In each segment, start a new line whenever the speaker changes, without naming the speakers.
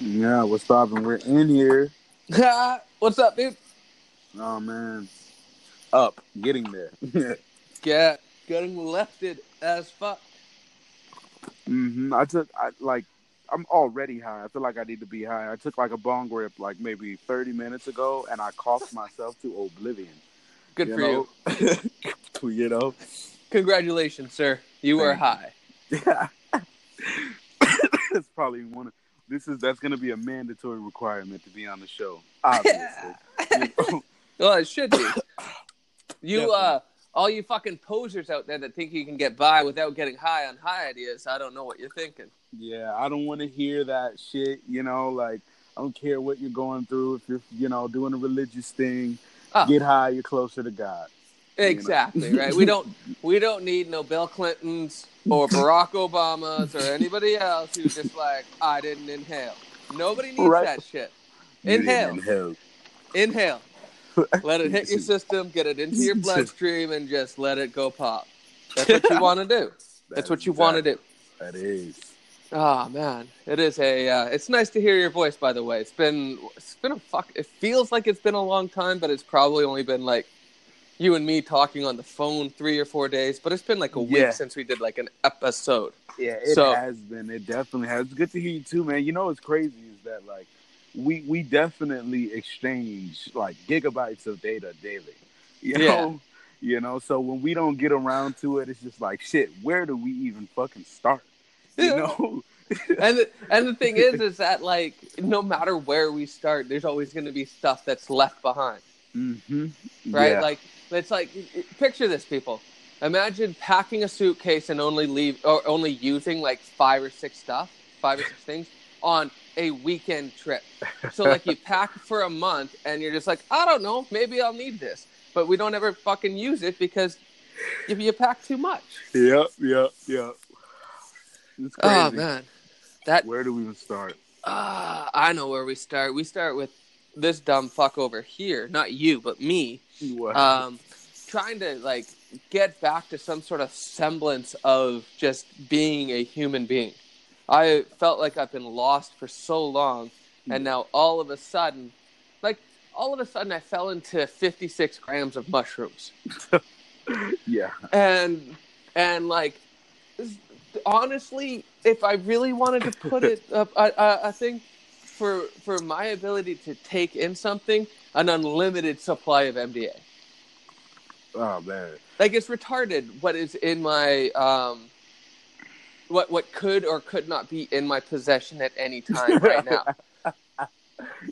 Yeah, what's stopping? We're in here.
What's up, dude?
Oh man, up, getting there.
Get getting lifted as fuck.
Mm-hmm. I took, I like, I'm already high. I feel like I need to be high. I took like a bong rip like maybe 30 minutes ago, and I coughed myself to oblivion.
Good
you
for
know? you. you know.
Congratulations, sir. You are
Thank
high.
Yeah. it's probably one of this is that's gonna be a mandatory requirement to be on the show. Obviously. You know?
Well, it should be. You,
Definitely.
uh, all you fucking posers out there that think you can get by without getting high on high ideas, I don't know what you're thinking.
Yeah, I don't want to hear that shit. You know, like I don't care what you're going through. If you're, you know, doing a religious thing,
Oh.
get high. You're closer to God.
Exactly right. We don't we don't need no Bill Clintons or Barack Obamas or anybody else who's just like I didn't inhale. Nobody needs
Right.
that shit. Inhale.
inhale.
Inhale. Let it hit your system, get it into your bloodstream, and just let it go pop. That's what you want to do. That's what you want to do.
That is.
Oh man, it is a. Uh, it's nice to hear your voice. By the way, it's been it's been a fuck. It feels like it's been a long time, but it's probably only been like you and me talking on the phone three or four days. But it's been like a week
Yeah.
since we did like an episode.
Yeah, it
So-
has been. It definitely has. It's good to hear you too, man. You know what's crazy is that like we we definitely exchange like gigabytes of data daily. You
Yeah.
know? You know, so when we don't get around to it, it's just like shit, where do we even fucking start? You
Yeah.
know?
and the, and the thing is, is that like no matter where we start, there's always going to be stuff that's left behind.
hmm
right?
Yeah.
Like it's like picture this, people. Imagine packing a suitcase and only leave or only using like five or six stuff, five or six things on a weekend trip. So like you pack for a month and you're just like, I don't know, maybe I'll need this, but we don't ever fucking use it because if you pack too much.
Yep, yep, yep. It's crazy.
Oh man, that
Where do we even start?
ah, I know where we start. We start with this dumb fuck over here, not you, but me. Um, trying to like get back to some sort of semblance of just being a human being. I felt like I've been lost for so long, and now all of a sudden, like all of a sudden, I fell into 56 grams of mushrooms,
yeah.
and and like honestly, if I really wanted to put it up, a, a, a thing for for my ability to take in something, an unlimited supply of MDA.
Oh man.
like it's retarded what is in my um what what could or could not be in my possession at any time right now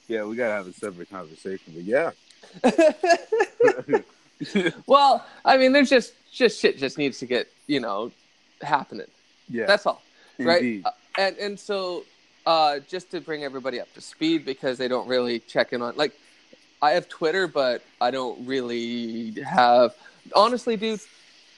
Yeah, we gotta have a separate conversation, but yeah.
well i mean there's just just shit just needs to get you know happening
yeah.
that's all right
Indeed.
Uh, and and so uh just to bring everybody up to speed because they don't really check in on like i have twitter but i don't really have honestly dude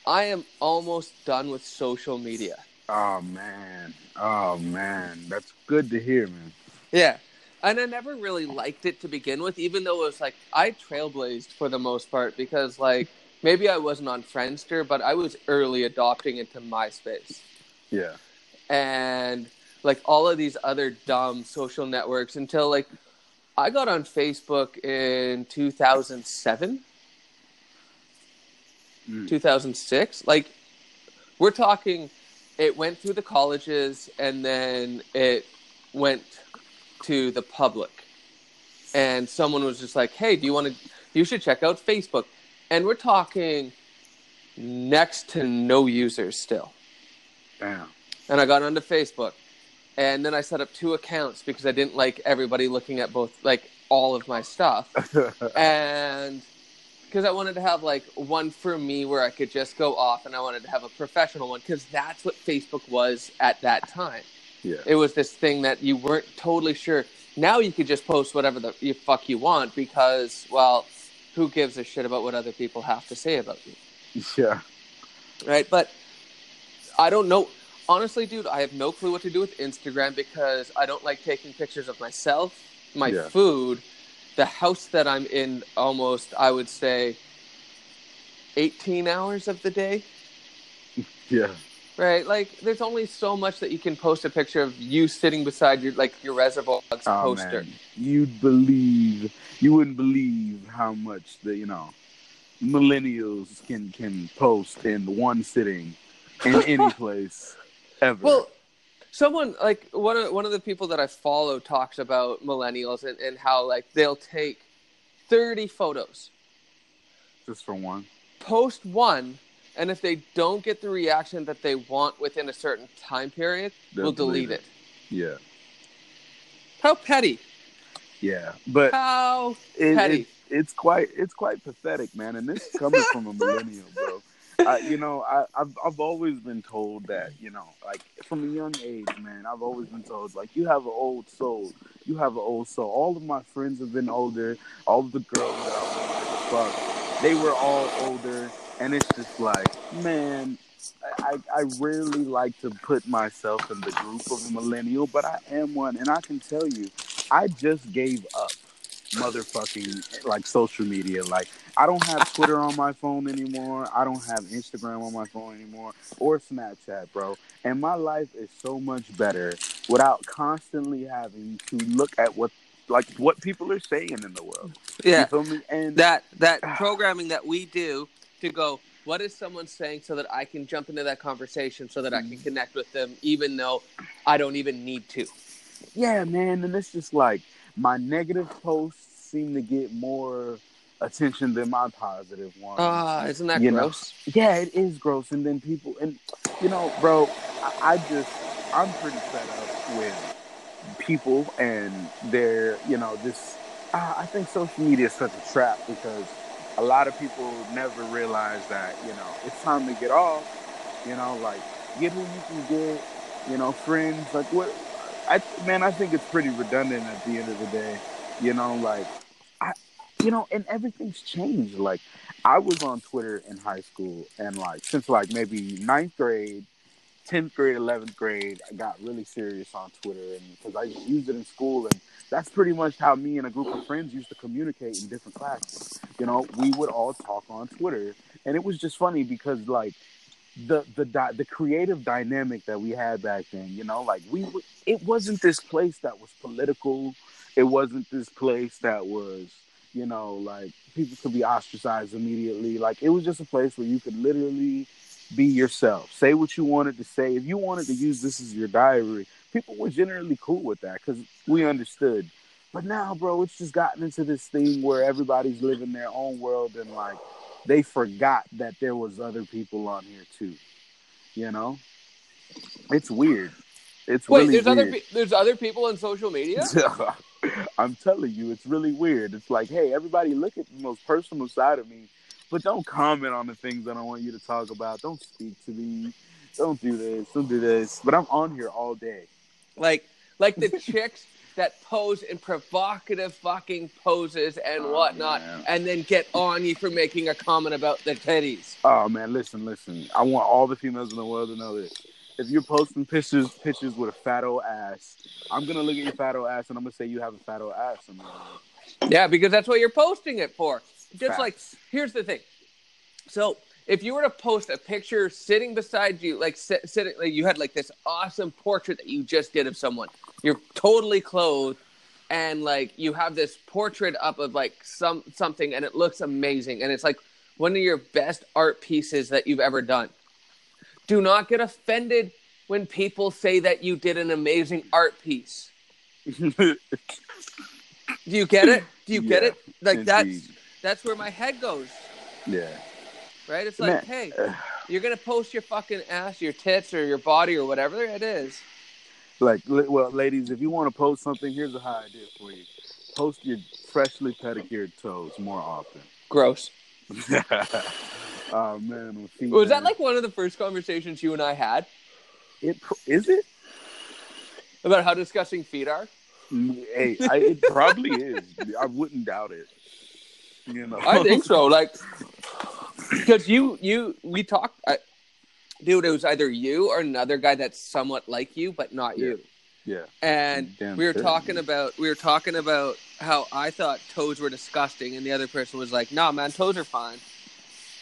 i am almost done with social media
Oh man. Oh man. That's good to hear, man.
Yeah. And I never really liked it to begin with, even though it was like I trailblazed for the most part because like maybe I wasn't on Friendster, but I was early adopting into MySpace.
Yeah.
And like all of these other dumb social networks until like I got on Facebook in 2007,
Mm.
2006. Like we're talking it went through the colleges and then it went to the public. And someone was just like, "Hey, do you want to you should check out Facebook." And we're talking next to no users still.
Damn.
And I got onto Facebook. And then I set up two accounts because I didn't like everybody looking at both like all of my stuff and because I wanted to have like one for me where I could just go off, and I wanted to have a professional one because that's what Facebook was at that time.
yeah.
It was this thing that you weren't totally sure. Now you could just post whatever the you fuck you want because, well, who gives a shit about what other people have to say about you,
Yeah.
right? But I don't know. Honestly, dude, I have no clue what to do with Instagram because I don't like taking pictures of myself, my
Yeah.
food, the house that I'm in almost, I would say, 18 hours of the day.
Yeah.
right? Like, there's only so much that you can post a picture of you sitting beside your like your Reservoir Dogs
Oh,
poster.
man. You'd believe, you wouldn't believe how much the you know millennials can can post in one sitting in any place ever.
Well, someone like one of one of the people that I follow talks about millennials and, and how like they'll take thirty photos,
just for one.
post one, and if they don't get the reaction that they want within a certain time period,
They'll
we'll delete
delete
it.
Yeah,
How petty!
yeah, but
How
it,
petty.
it, it's quite it's quite pathetic, man. And this is coming from a millennial, bro. I, you know, I, I've I've always been told that, you know, like from a young age, man. I've always been told like you have an old soul. You have an old soul. All of my friends have been older. All of the girls that I was fuck, they were all older, and it's just like, man. I, I rarely like to put myself in the group of a millennial, but I am one, and I can tell you, I just gave up motherfucking like social media. Like I don't have Twitter on my phone anymore. I don't have Instagram on my phone anymore or Snapchat, bro. And my life is so much better without constantly having to look at what like what people are saying in the world.
Yeah,
You feel me? And
that that programming that we do to go. What is someone saying so that I can jump into that conversation so that I can mm-hmm. connect with them, even though I don't even need to.
yeah, man, and it's just like my negative posts seem to get more attention than my positive ones.
Ah, isn't that
You know.
gross?
Yeah, it is gross. And then people, and you know, bro, I, I just, I'm pretty fed up with people and their, you know, this. Uh, I think social media is such a trap because a lot of people never realize that, you know, it's time to get off. You know, like get who you can get. You know, friends. Like what? I man, I think it's pretty redundant at the end of the day. You know, like I, you know, and everything's changed. Like I was on Twitter in high school, and like since like maybe ninth grade, tenth grade, eleventh grade, I got really serious on Twitter, and because I used it in school, and that's pretty much how me and a group of friends used to communicate in different classes. You know, we would all talk on Twitter, and it was just funny because like the the the creative dynamic that we had back then. You know, like we it wasn't this place that was political. It wasn't this place that was you know, like people could be ostracized immediately. Like it was just a place where you could literally be yourself, say what you wanted to say. If you wanted to use this as your diary, people were generally cool with that because we understood. But now, bro, it's just gotten into this thing where everybody's living their own world and like they forgot that there was other people on here too. You know, it's weird. It's weird.
Wait,
really
there's other pe- there's other people on social media.
I'm telling you, it's really weird. It's like, hey, everybody, look at the most personal side of me, but don't comment on the things that I want you to talk about. Don't speak to me. Don't do this. Don't do this. But I'm on here all day.
like like the chicks that pose in provocative fucking poses and
Oh,
whatnot,
man.
and then get on you for making a comment about the teddies.
Oh man, listen, listen. I want all the females in the world to know this. If you're posting pictures pictures with a fat old ass, I'm gonna look at your fat old ass and I'm gonna say you have a fat old ass.
Yeah, because that's what you're posting it for. Just like here's the thing. So if you were to post a picture sitting beside you, like sit, sitting, like you had like this awesome portrait that you just did of someone, you're totally clothed, and like you have this portrait up of like some something, and it looks amazing, and it's like one of your best art pieces that you've ever done. Do not get offended when people say that you did an amazing art piece. Do you get it? Do you get it? Like
indeed.
that's that's where my head goes,
yeah.
Right? It's like,
Man,
hey, you're gonna post your fucking ass, your tits, or your body, or whatever it is.
Like, well, ladies, if you want to post something, here's a high idea for you: post your freshly pedicured toes more often.
Gross.
oh man, feet,
Was that like one of the first conversations you and I had
it? Is it?
about how disgusting feet are?
Mm, Hey, I, it probably is. I wouldn't doubt it. You know,
I think so. Like, because you, you, we talked, I, dude. It was either you or another guy that's somewhat like you, but not you.
yeah.
and
Damn
we were talking about we were talking about how I thought toes were disgusting, and the other person was like, "No, man, toes are fine."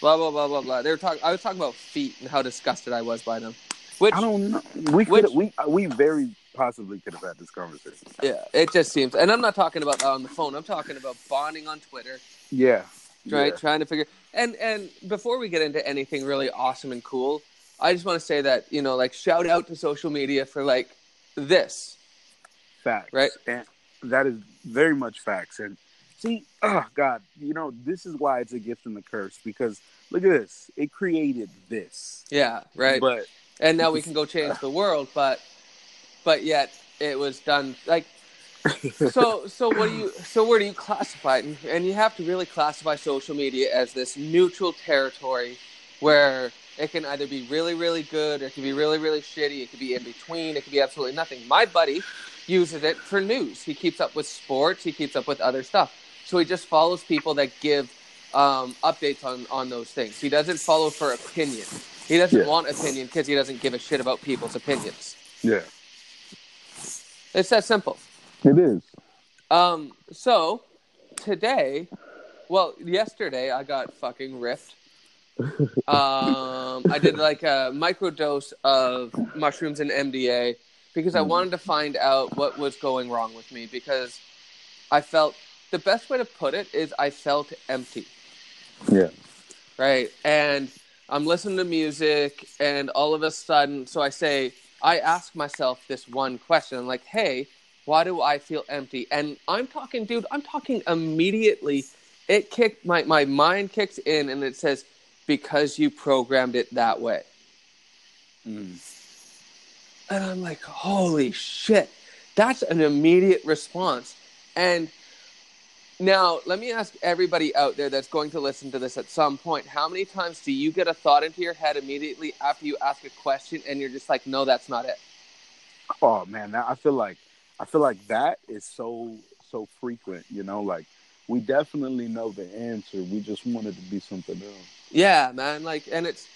Blah blah blah blah blah. They were talking. I was talking about feet and how disgusted I was by them. Which
I don't know. We
which-
we uh, we very possibly could have had this conversation.
yeah, it just seems. And I'm not talking about that on the phone. I'm talking about bonding on Twitter,
Yeah.
right?
Yeah.
Trying to figure. And and before we get into anything really awesome and cool, I just want to say that you know, like, shout out to social media for like this.
Facts.
Right.
And that is very much facts. And see, oh God, you know, this is why it's a gift and a curse because look at this. It created this.
Yeah, right.
But
and now we can go change the world, but but yet it was done like so so what do you so where do you classify it and, you have to really classify social media as this neutral territory where it can either be really really good or it can be really really shitty it could be in between it could be absolutely nothing. My buddy uses it for news. He keeps up with sports he keeps up with other stuff. So he just follows people that give um, updates on on those things. He doesn't follow for opinion. He doesn't
Yeah.
want opinion because he doesn't give a shit about people's opinions.
Yeah,
it's that simple
it is.
Um, so today, well, yesterday I got fucking ripped. Um, I did like a microdose of mushrooms and MDA because I
Mm.
wanted to find out what was going wrong with me because I felt the best way to put it is I felt empty
Yeah.
right? And I'm listening to music, and all of a sudden, so I say, I ask myself this one question, I'm like, hey, why do I feel empty? And I'm talking, dude, I'm talking immediately. It kicked my my mind kicks in, and it says, because you programmed it that way.
Mm.
And I'm like, holy shit, that's an immediate response. And now, let me ask everybody out there that's going to listen to this at some point how many times do you get a thought into your head immediately after you ask a question and you're just like, no, that's not it?
Oh man, I feel like I feel like that is so so frequent. You know, like we definitely know the answer. We just want it to be something else.
Yeah, man. Like, and it's,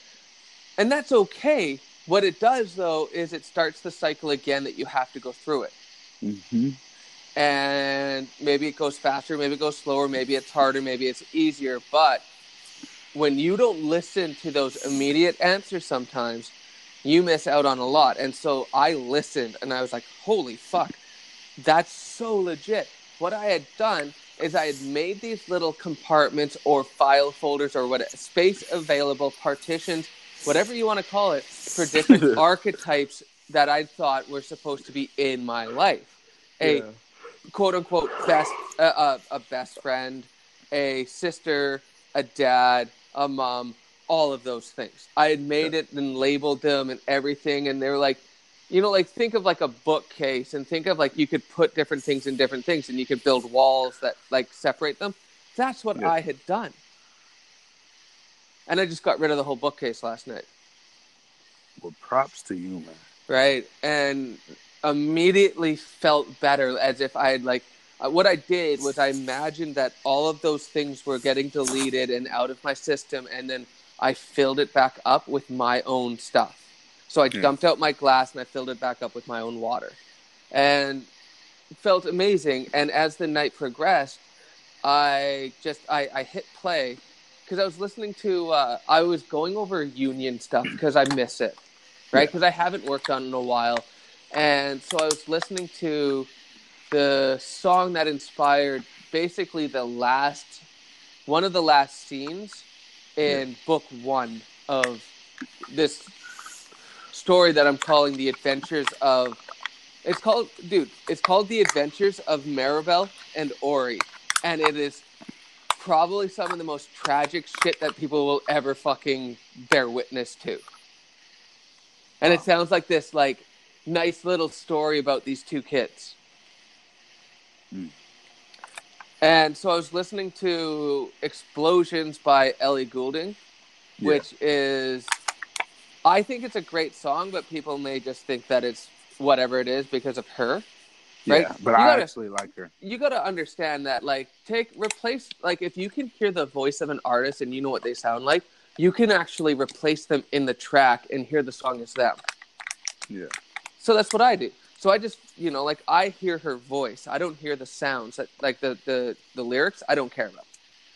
and that's okay. What it does, though, is it starts the cycle again that you have to go through it.
Mm-hmm.
and maybe it goes faster, maybe it goes slower, maybe it's harder, maybe it's easier. But when you don't listen to those immediate answers, sometimes you miss out on a lot. And so I listened and I was like, holy fuck, that's so legit. What I had done is I had made these little compartments or file folders or what space available partitions, whatever you want to call it, for different archetypes that I thought were supposed to be in my life. A
Yeah.
quote unquote best uh, uh, a best friend, a sister, a dad, a mom, all of those things. I had made it and labeled them and everything, and they were like, you know, like think of like a bookcase and think of like you could put different things in different things and you could build walls that like separate them. That's what
Yeah.
I had done. And I just got rid of the whole bookcase last night
Well, props to you, man.
right and immediately felt better as if i had like uh, what i did was i imagined that all of those things were getting deleted and out of my system and then i filled it back up with my own stuff so i
Yeah.
dumped out my glass and i filled it back up with my own water and it felt amazing and as the night progressed i just i, I hit play because i was listening to uh, i was going over union stuff because i miss it right?
Yeah.
Because I haven't worked on it in a while. And so I was listening to the song that inspired basically the last, one of the last scenes in book one of this story that I'm calling The Adventures of. It's called, dude, it's called The Adventures of Maribel and Ori. And it is probably some of the most tragic shit that people will ever fucking bear witness to. And it sounds like this like nice little story about these two kids.
Mm.
And so I was listening to Explosions by Ellie Goulding,
Yeah.
which is I think it's a great song, but people may just think that it's whatever it is because of her. right?
Yeah, but
You
I
gotta-
actually like her.
You got to understand that like take replace like if you can hear the voice of an artist and you know what they sound like, you can actually replace them in the track and hear the song as them.
Yeah.
So that's what I do. So I just, you know, like I hear her voice. I don't hear the sounds that like the the the lyrics. I don't care about.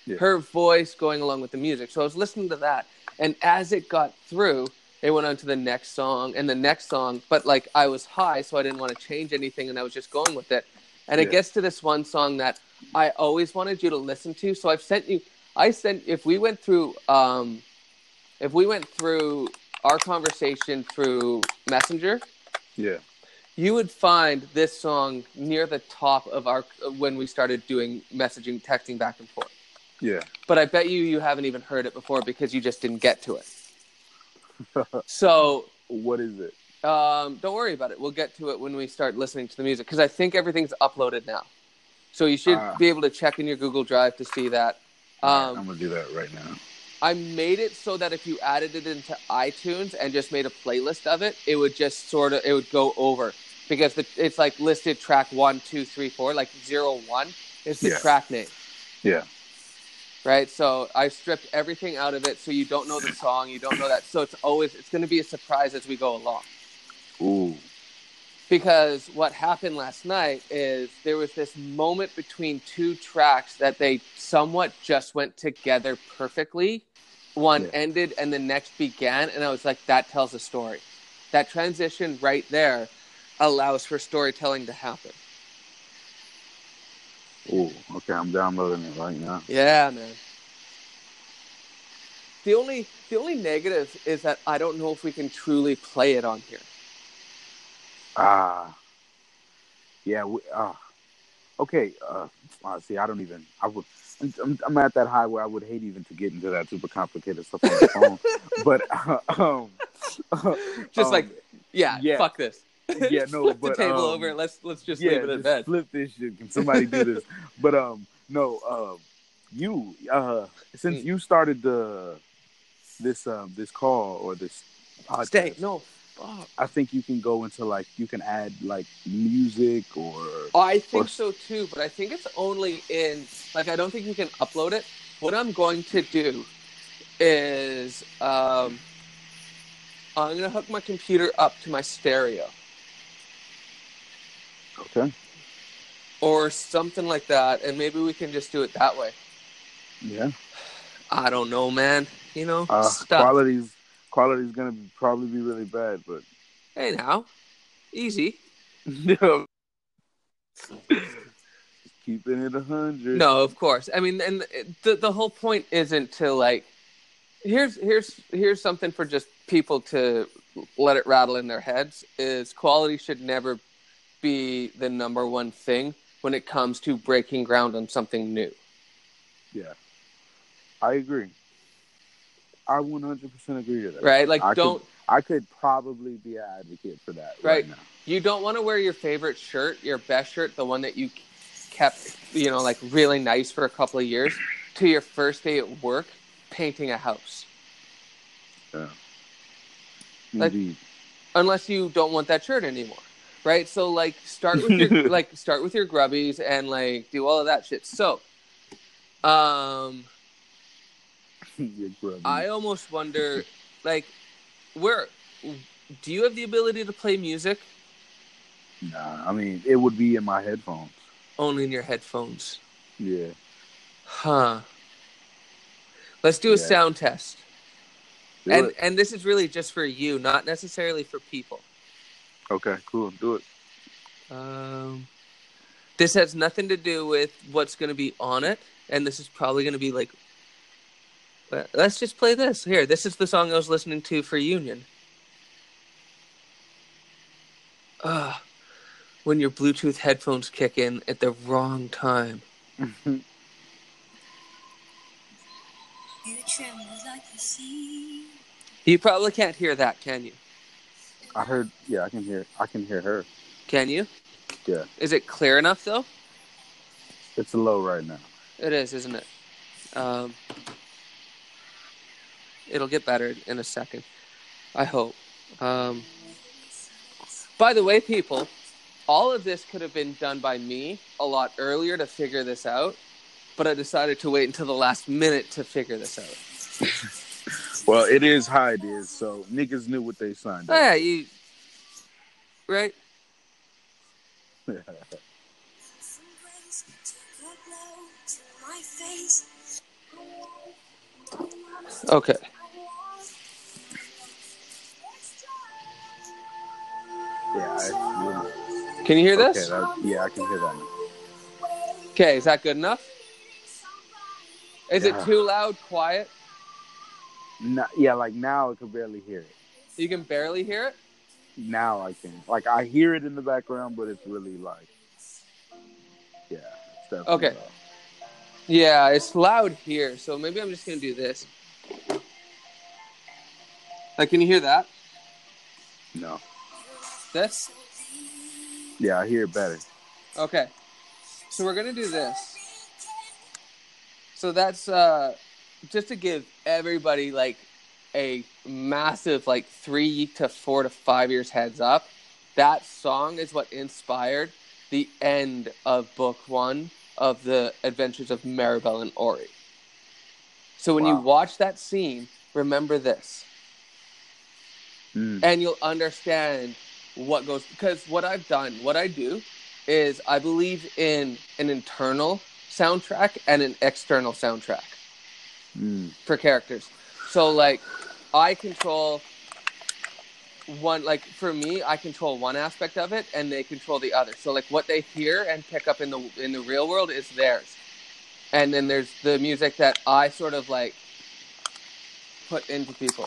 Yeah.
Her voice going along with the music. So I was listening to that, and as it got through, It went on to the next song and the next song, but like I was high, so I didn't want to change anything, and I was just going with it. And it gets to this one song that I always wanted you to listen to. So I've sent you. I sent if we went through, um, if we went through our conversation through Messenger,
Yeah.
you would find this song near the top of our when we started doing messaging, texting back and forth.
Yeah.
But I bet you you haven't even heard it before because you just didn't get to it. so
What is it?
um, don't worry about it. We'll get to it when we start listening to the music because I think everything's uploaded now. So you should
Ah.
be able to check in your Google Drive to see that.
I'm
Um,
gonna do that right now.
I made it so that if you added it into iTunes and just made a playlist of it, it would just sort of it would go over because the, it's like listed track one, two, three, four, like zero one is the
Yeah.
track name.
Yeah.
Right? So I stripped everything out of it, so you don't know the song, you don't know that. So it's always it's going to be a surprise as we go along.
Ooh.
Because what happened last night is there was this moment between two tracks that they somewhat just went together perfectly. One
Yeah.
ended and the next began, and I was like, that tells a story. That transition right there allows for storytelling to happen.
Ooh. Okay, I'm downloading it right now.
Yeah, man. The only the only negative is that I don't know if we can truly play it on here.
Ah. Yeah. We, uh, okay. Uh, uh, see, I don't even. I would. I'm, I'm, at that high where I would hate even to get into that super complicated stuff on the phone. but uh, um,
Just
um,
like, yeah,
yeah.
fuck this.
Yeah, no,
Flip
but,
the table
um,
over. Let's let's just
yeah,
leave it
just
bed.
flip this shit. Can somebody do this? but um, no. Um, you uh, since
Mm.
you started the this um this call or this podcast,
Stay. No. Fuck.
I think you can go into like you can add like music or
I think
Or-
so too, but I think it's only in like I don't think you can upload it. What I'm going to do is um, I'm gonna hook my computer up to my stereo.
Okay.
or something like that, and maybe we can just do it that way.
Yeah.
I don't know, man. You know,
Uh,
stuff.
quality's quality's gonna be, probably be really bad, but
Hey, now, easy.
no. Keeping it a hundred.
No, of course. I mean, and the the whole point isn't to like. Here's here's here's something for just people to let it rattle in their heads. Is quality should never be the number one thing when it comes to breaking ground on something new.
Yeah. I agree. I 100% agree with that.
Right? Like,
I
don't
Could, I could probably be an advocate for that
Right.
right, now.
you don't want to wear your favorite shirt, your best shirt, the one that you kept, you know, like really nice for a couple of years, to your first day at work painting a house. Like-
Indeed.
Unless you don't want that shirt anymore. Right? So like start with your like start with your grubbies and like do all of that shit. So um I almost wonder like where do you have the ability to play music
Nah, I mean, it would be in my headphones.
only in your headphones?
Yeah.
Huh. Let's do a
Yeah.
sound test.
Do
and
it.
and this is really just for you, not necessarily for people.
Okay, cool. Do it.
Um, this has nothing to do with what's going to be on it, and this is probably going to be like. Let's just play this here. This is the song I was listening to for Union. Uh, when your Bluetooth headphones kick in at the wrong time.
You tremble like the sea.
You probably can't hear that, can you?
I heard. Yeah, I can hear. I can hear her.
Can you?
Yeah,
Is it clear enough though?
it's low right now.
It is, isn't it? Um, it'll get better in a second. I hope. Um, by the way, people, all of this could have been done by me a lot earlier to figure this out, but I decided to wait until the last minute to figure this out.
Well, it is how it is. So niggas knew what they signed.
Oh, yeah, you right.
okay. Yeah,
I. Can you hear this?
That, yeah, I can hear that.
Okay, is that good enough? Is
yeah.
it too loud? Quiet?
No, yeah, like now I can barely hear it.
You can barely hear it?
Now I can. Like I hear it in the background, but it's really like, yeah. It's definitely
Okay.
loud.
Yeah, it's loud here, so maybe I'm just gonna do this. Like, can you hear that?
No.
This?
Yeah, I hear it better.
Okay. So we're gonna do this. So that's uh just to give everybody like a massive like three to four to five years heads up. That song is what inspired the end of book one of the Adventures of Maribel and Ori. So when you watch that scene, remember this
Mm.
and you'll understand what goes because what I've done, what I do is I believe in an internal soundtrack and an external soundtrack
Mm.
for characters. So like I control one like for me I control one aspect of it and they control the other. So like what they hear and pick up in the in the real world is theirs. And then there's the music that I sort of like put into people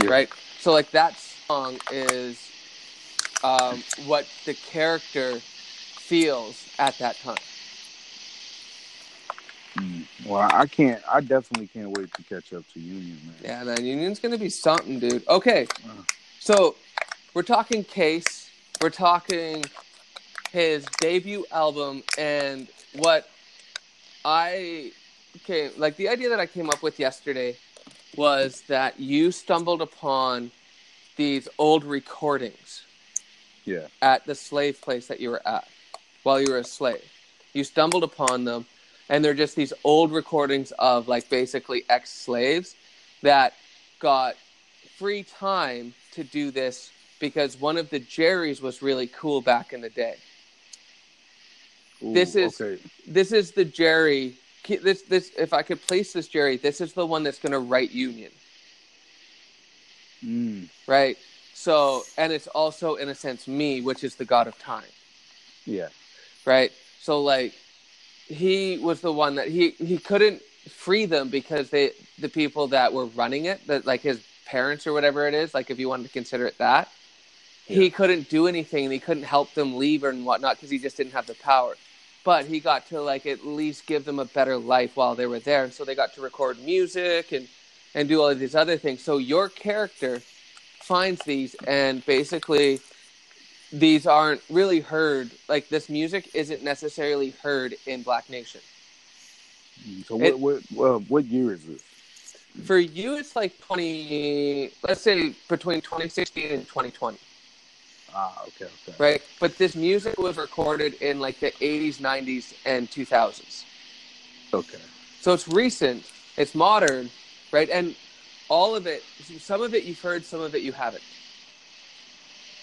Yeah.
right? So like that song is um, what the character feels at that time.
Well, I can't. I definitely can't wait to catch up to Union, man.
Yeah, man, Union's gonna be something, dude. Okay,
Uh.
so we're talking Case, we're talking his debut album, and what I came like the idea that I came up with yesterday was that you stumbled upon these old recordings
Yeah.
at the slave place that you were at while you were a slave. You stumbled upon them, and they're just these old recordings of like basically ex slaves that got free time to do this because one of the Jerrys was really cool back in the day.
Ooh,
This is-
okay.
This is the Jerry. This this if I could place this Jerry, this is the one that's going to write Union,
Mm.
right? So, and it's also in a sense me, which is the god of time.
Yeah.
right? So like he was the one that he he couldn't free them because they the people that were running it that like his parents or whatever it is like if you wanted to consider it that he couldn't do anything and he couldn't help them leave and whatnot because he just didn't have the power. But he got to like at least give them a better life while they were there. And so they got to record music and and do all of these other things. So your character finds these and basically these aren't really heard like this music isn't necessarily heard in black nation.
So
It-
what what uh, what year is this?
for you it's like 20 let's say between 2016 and 2020
Ah, okay, okay.
right but this music was recorded in like the 80s 90s and 2000s
Okay.
so it's recent it's modern right and all of it some of it you've heard some of it you haven't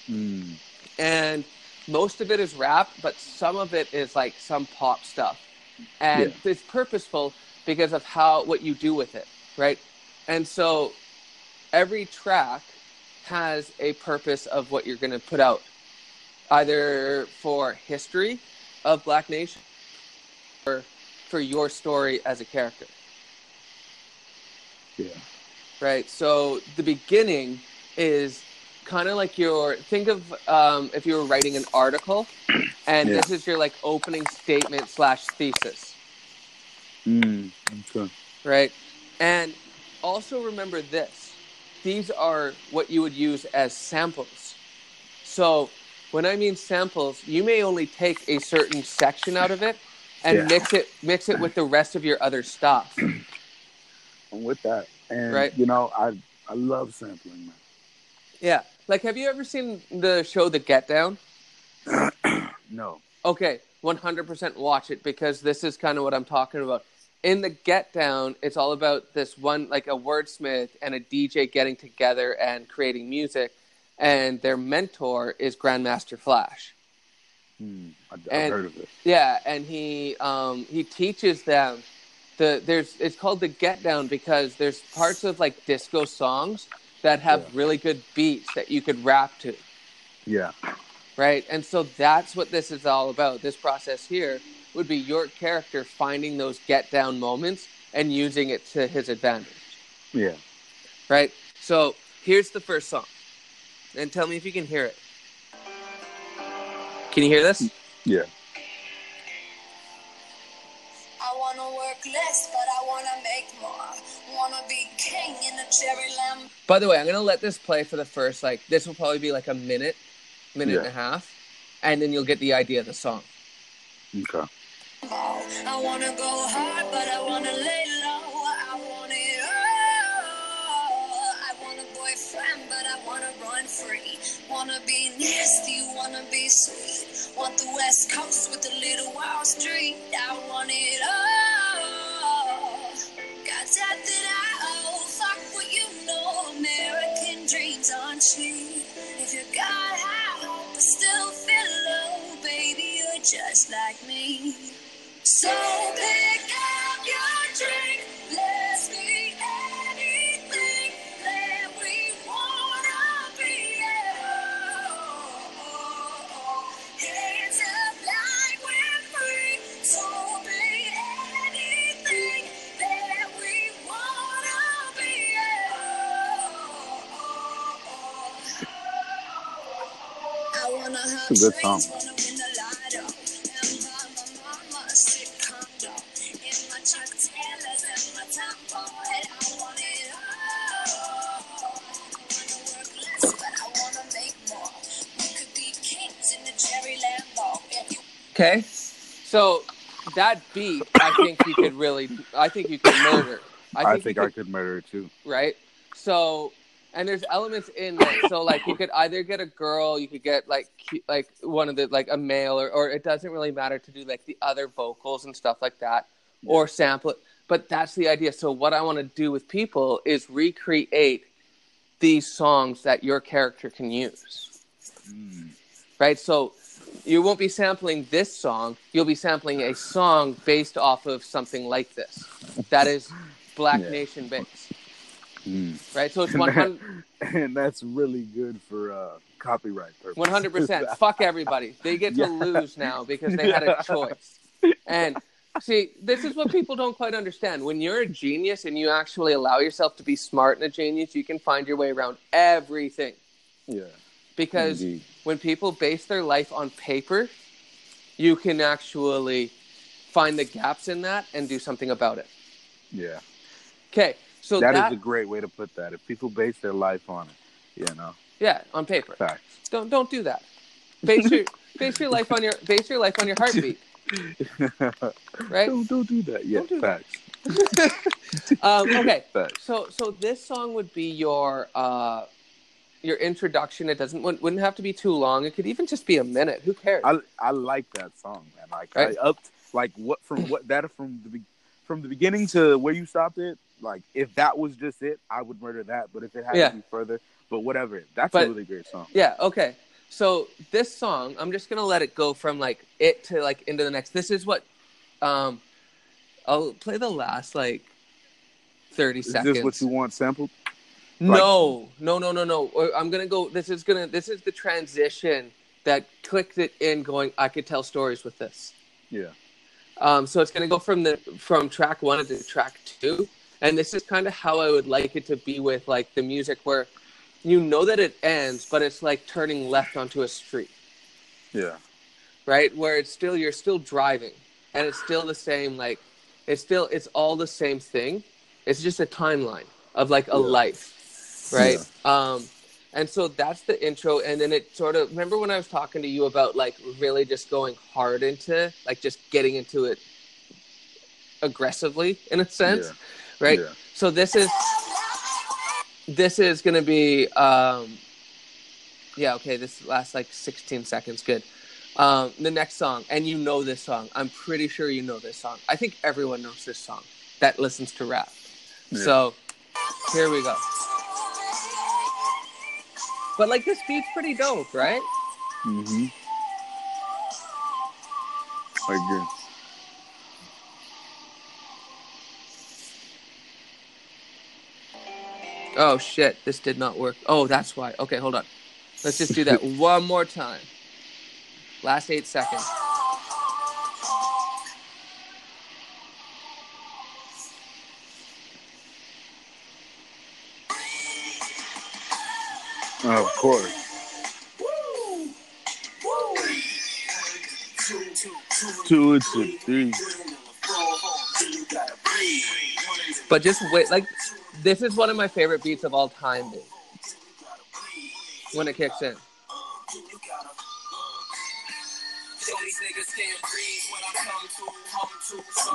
Mm.
And most of it is rap, but some of it is like some pop stuff, and it's purposeful because of how what you do with it, right? And so every track has a purpose of what you're going to put out, either for history of Black Nation or for your story as a character
Yeah.
right? So the beginning is kind of like your think of um, if you were writing an article, and
Yeah.
this is your like opening statement slash thesis,
Mm. Okay.
right? And also remember this: these are what you would use as samples. So when I mean samples, you may only take a certain section out of it and
Yeah.
mix it mix it with the rest of your other stuff.
I'm with that. And
Right.
you know, I I love sampling, man.
Yeah. Like, have you ever seen the show The Get Down?
No.
Okay, 100% watch it because this is kind of what I'm talking about. In the Get Down, it's all about this one, like a wordsmith and a DJ getting together and creating music, and their mentor is Grandmaster Flash.
Mm. I, I've
And-
heard of it.
Yeah, and he um, he teaches them the there's it's called the Get Down because there's parts of like disco songs that have
Yeah.
really good beats that you could rap to.
Yeah.
right? And so that's what this is all about. This process here would be your character finding those get down moments and using it to his advantage,
Yeah.
right? So here's the first song. And tell me if you can hear it. Can you hear this?
Yeah.
I wanna work less, but I wanna make more. Wanna be king in a cherry lamb.
By the way, I'm gonna let this play for the first like this will probably be like a minute, minute and a half, and then you'll get the idea of the song.
Okay.
I wanna go hard, but I wanna lay low. I want it oh, all. I want a boyfriend, but I wanna run free. Wanna be nasty, wanna be sweet. Want the West Coast with a little Wall Street. I want it all. Got that that I just like me. So pick up your drink. Let's be anything that we wanna be. Hands up like we're free. So be anything that we wanna be. I wanna have
good song.
Okay. So that beat, I think you could really, I think you could murder.
I
you
think
could-
I could murder it too.
right? So, and there's elements in there. So, like, you could either get a girl, you could get like, like one of the like a male, or or it doesn't really matter to do like the other vocals and stuff like that, or sample it. But that's the idea. So, what I want to do with people is recreate these songs that your character can use,
Mm.
right? So. You won't be sampling this song. You'll be sampling a song based off of something like this. That is Black
Yeah.
Nation based,
Mm.
right? So it's
And
one
that-
hundred.
and that's really good for uh, copyright purposes.
One hundred percent. Fuck everybody. They get to
Yeah.
lose now because they had a choice. And see, this is what people don't quite understand. When you're a genius and you actually allow yourself to be smart and a genius, you can find your way around everything.
Yeah.
Because
Indeed.
When people base their life on paper, you can actually find the gaps in that and do something about it.
Yeah.
Okay, so
that
that,
is a great way to put that. If people base their life on it, you know,
yeah, on paper.
facts.
Don't don't do that. Base your base your life on your base your life on your heartbeat, right?
don't don't do that. Yeah,
Don't do that.
facts.
Um, okay,
Facts.
so so this song would be your uh, your introduction. It doesn't wouldn't wouldn't have to be too long. It could even just be a minute. Who cares?
I I like that song, man. Like
Right.
I upped like what from what that from the from the beginning to where you stopped it. Like if that was just it, I would murder that. But if it had
Yeah.
to be further, but whatever, that's
But-
a really great song.
Yeah, okay. So this song, I'm just gonna let it go from like it to like into the next. This is what um I'll play the last like thirty
Is
seconds.
this what you want sampled? Like-
no, no, no, no, no. I'm gonna go this is gonna this is the transition that clicked it in going, I could tell stories with this.
Yeah.
Um, so it's going to go from the from track one to track two, and this is kind of how I would like it to be with like the music, where you know that it ends, but it's like turning left onto a street,
Yeah.
right? Where it's still you're still driving, and it's still the same. Like it's still it's all the same thing. It's just a timeline of like a
Yeah.
life, right? Um, and so that's the intro, and then it sort of remember when I was talking to you about like really just going hard into like just getting into it aggressively in a sense,
Yeah.
right?
Yeah.
So this is this is going to be um yeah okay this lasts like 16 seconds good um the next song and you know this song i'm pretty sure you know this song i think everyone knows this song that listens to rap
Yeah.
so here we go but like this beat's pretty dope right
Mm-hmm. I agree.
oh shit this did not work oh that's why okay hold on let's just do that one more time Last eight seconds.
Oh, of course. Two to three.
But just wait, like this is one of my favorite beats of all time, dude. When it kicks in.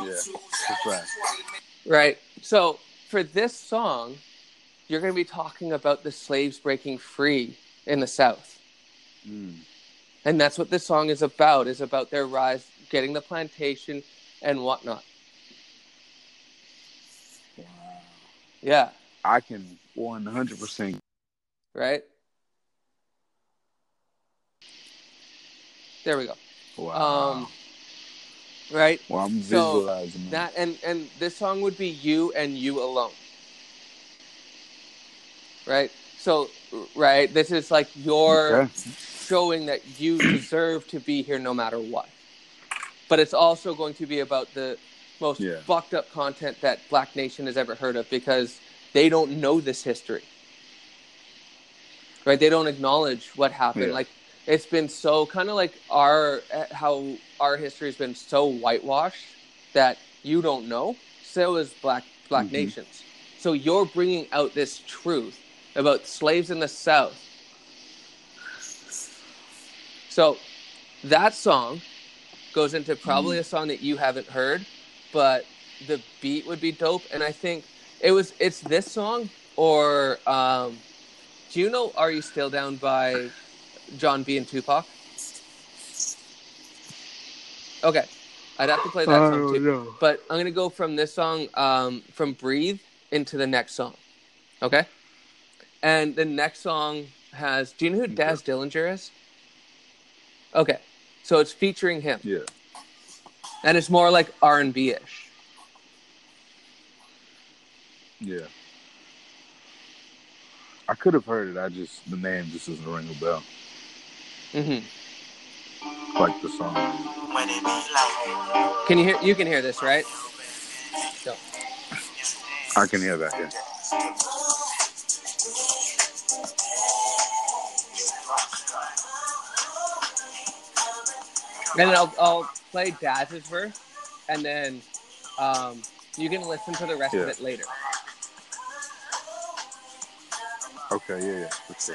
Yeah, that's right.
Right. So for this song, you're going to be talking about the slaves breaking free in the South.
Mm.
And that's what this song is about, is about their rise, getting the plantation and whatnot. Yeah.
I can 100%
Right? There we go.
wow.
Um, right?
well, I'm
so
visualizing
That and and this song would be you and you alone. Right? So right, this is like your
Okay.
showing that you deserve to be here no matter what. But it's also going to be about the most
Yeah.
fucked up content that Black Nation has ever heard of because they don't know this history. Right? They don't acknowledge what happened.
Yeah.
Like it's been so kind of like our eh, how our history has been so whitewashed that you don't know. So is Black Black
Mhm.
nations. So you're bringing out this truth about slaves in the South. So that song goes into probably a song that you haven't heard, but the beat would be dope. And I think it was it's this song or um, do you know Are You Still Down by Jon B and Tupac? Okay. I'd have to play that song too.
no.
But I'm gonna go from this song, um, from Breathe into the next song. Okay? And the next song has do you know who Daz Dillinger is? Okay. So it's featuring him.
Yeah.
And it's more like R and B ish.
Yeah. I could have heard it. I just the name just doesn't ring a bell.
Mm-hmm.
Like the song.
Can you hear you can hear this, right? So,
I can hear that. Yeah.
And then I'll I'll play Daz's verse and then um, you can listen to the rest of it later.
Okay. Yeah. Yeah.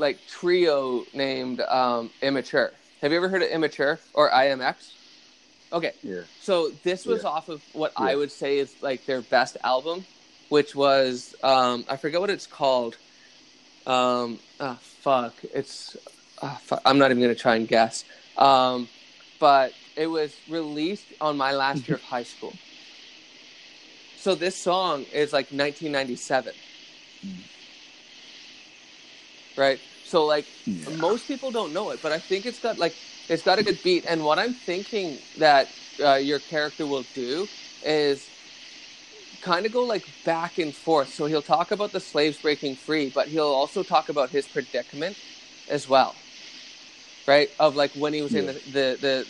like trio named um, Immature. Have you ever heard of Immature or IMX? Okay.
Yeah.
So this was
Yeah.
off of what I would say is like their best album, which was um, I forget what it's called. Um, ah, fuck. It's ah, fuck. I'm not even gonna try and guess. Um, but it was released on my last year of high school. So this song is like 1997. Right? So like
Yeah.
most people don't know it, but I think it's got like it's got a good beat. And what I'm thinking that uh, your character will do is kind of go like back and forth. So he'll talk about the slaves breaking free, but he'll also talk about his predicament as well, right? Of like when he was in the the the,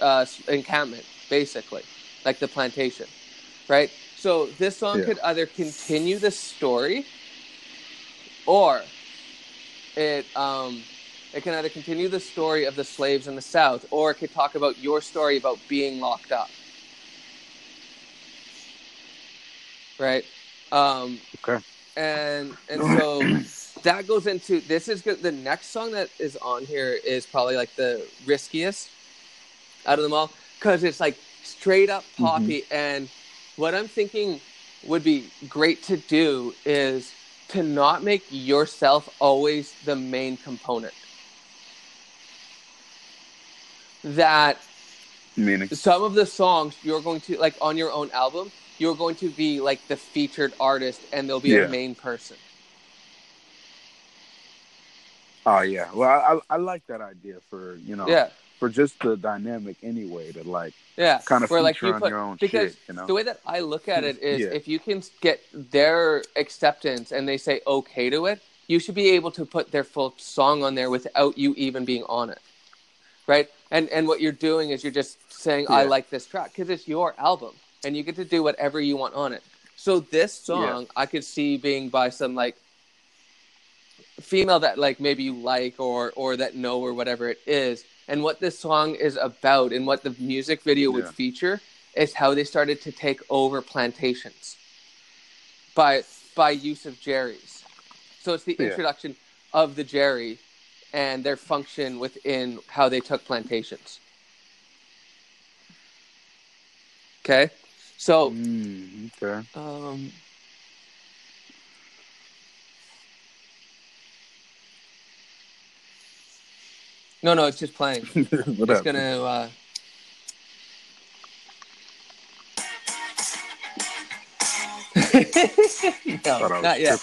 the uh, encampment, basically, like the plantation, right? So this song
Yeah.
could either continue the story, or it um it can either continue the story of the slaves in the south or it could talk about your story about being locked up. Right? Um
Okay.
and and so that goes into this is good the next song that is on here is probably like the riskiest out of them all because it's like straight up poppy and what i'm thinking would be great to do is to not make yourself always the main component. That
Meaning,
some of the songs you're going to like on your own album, you're going to be like the featured artist and there'll be
Yeah.
a main person.
oh yeah. Well, I, I like that idea for you know
Yeah.
For just the dynamic anyway to like
Yeah.
kind of
Where,
feature
like, you
on
put-
your own
because
shit. You know.
The way that I look at it is
Yeah.
if you can get their acceptance and they say okay to it, you should be able to put their full song on there without you even being on it. Right? And and what you're doing is you're just saying I like this track cuz it's your album and you get to do whatever you want on it. So this song I could see being by some like female that like maybe you like or or that know or whatever it is and what this song is about and what the music video would
Yeah.
feature is how they started to take over plantations by by use of jerry's so it's the
Yeah.
introduction of the jerry and their function within how they took plantations okay so
Mm, okay.
um no no it's just playing
what
Just
up?
gonna. Uh... no,
Thought I was
not yet.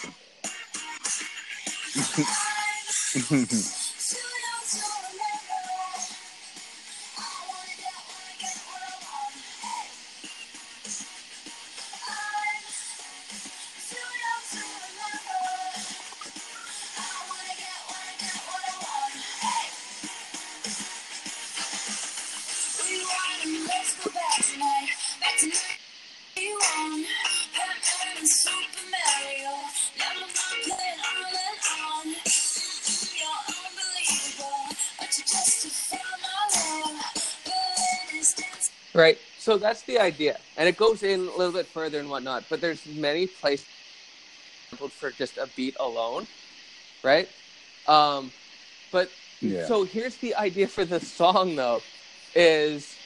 So that's the idea, and it goes in a little bit further and whatnot. But there's many places for just a beat alone, right? Um, but
Yeah.
so here's the idea for the song, though, is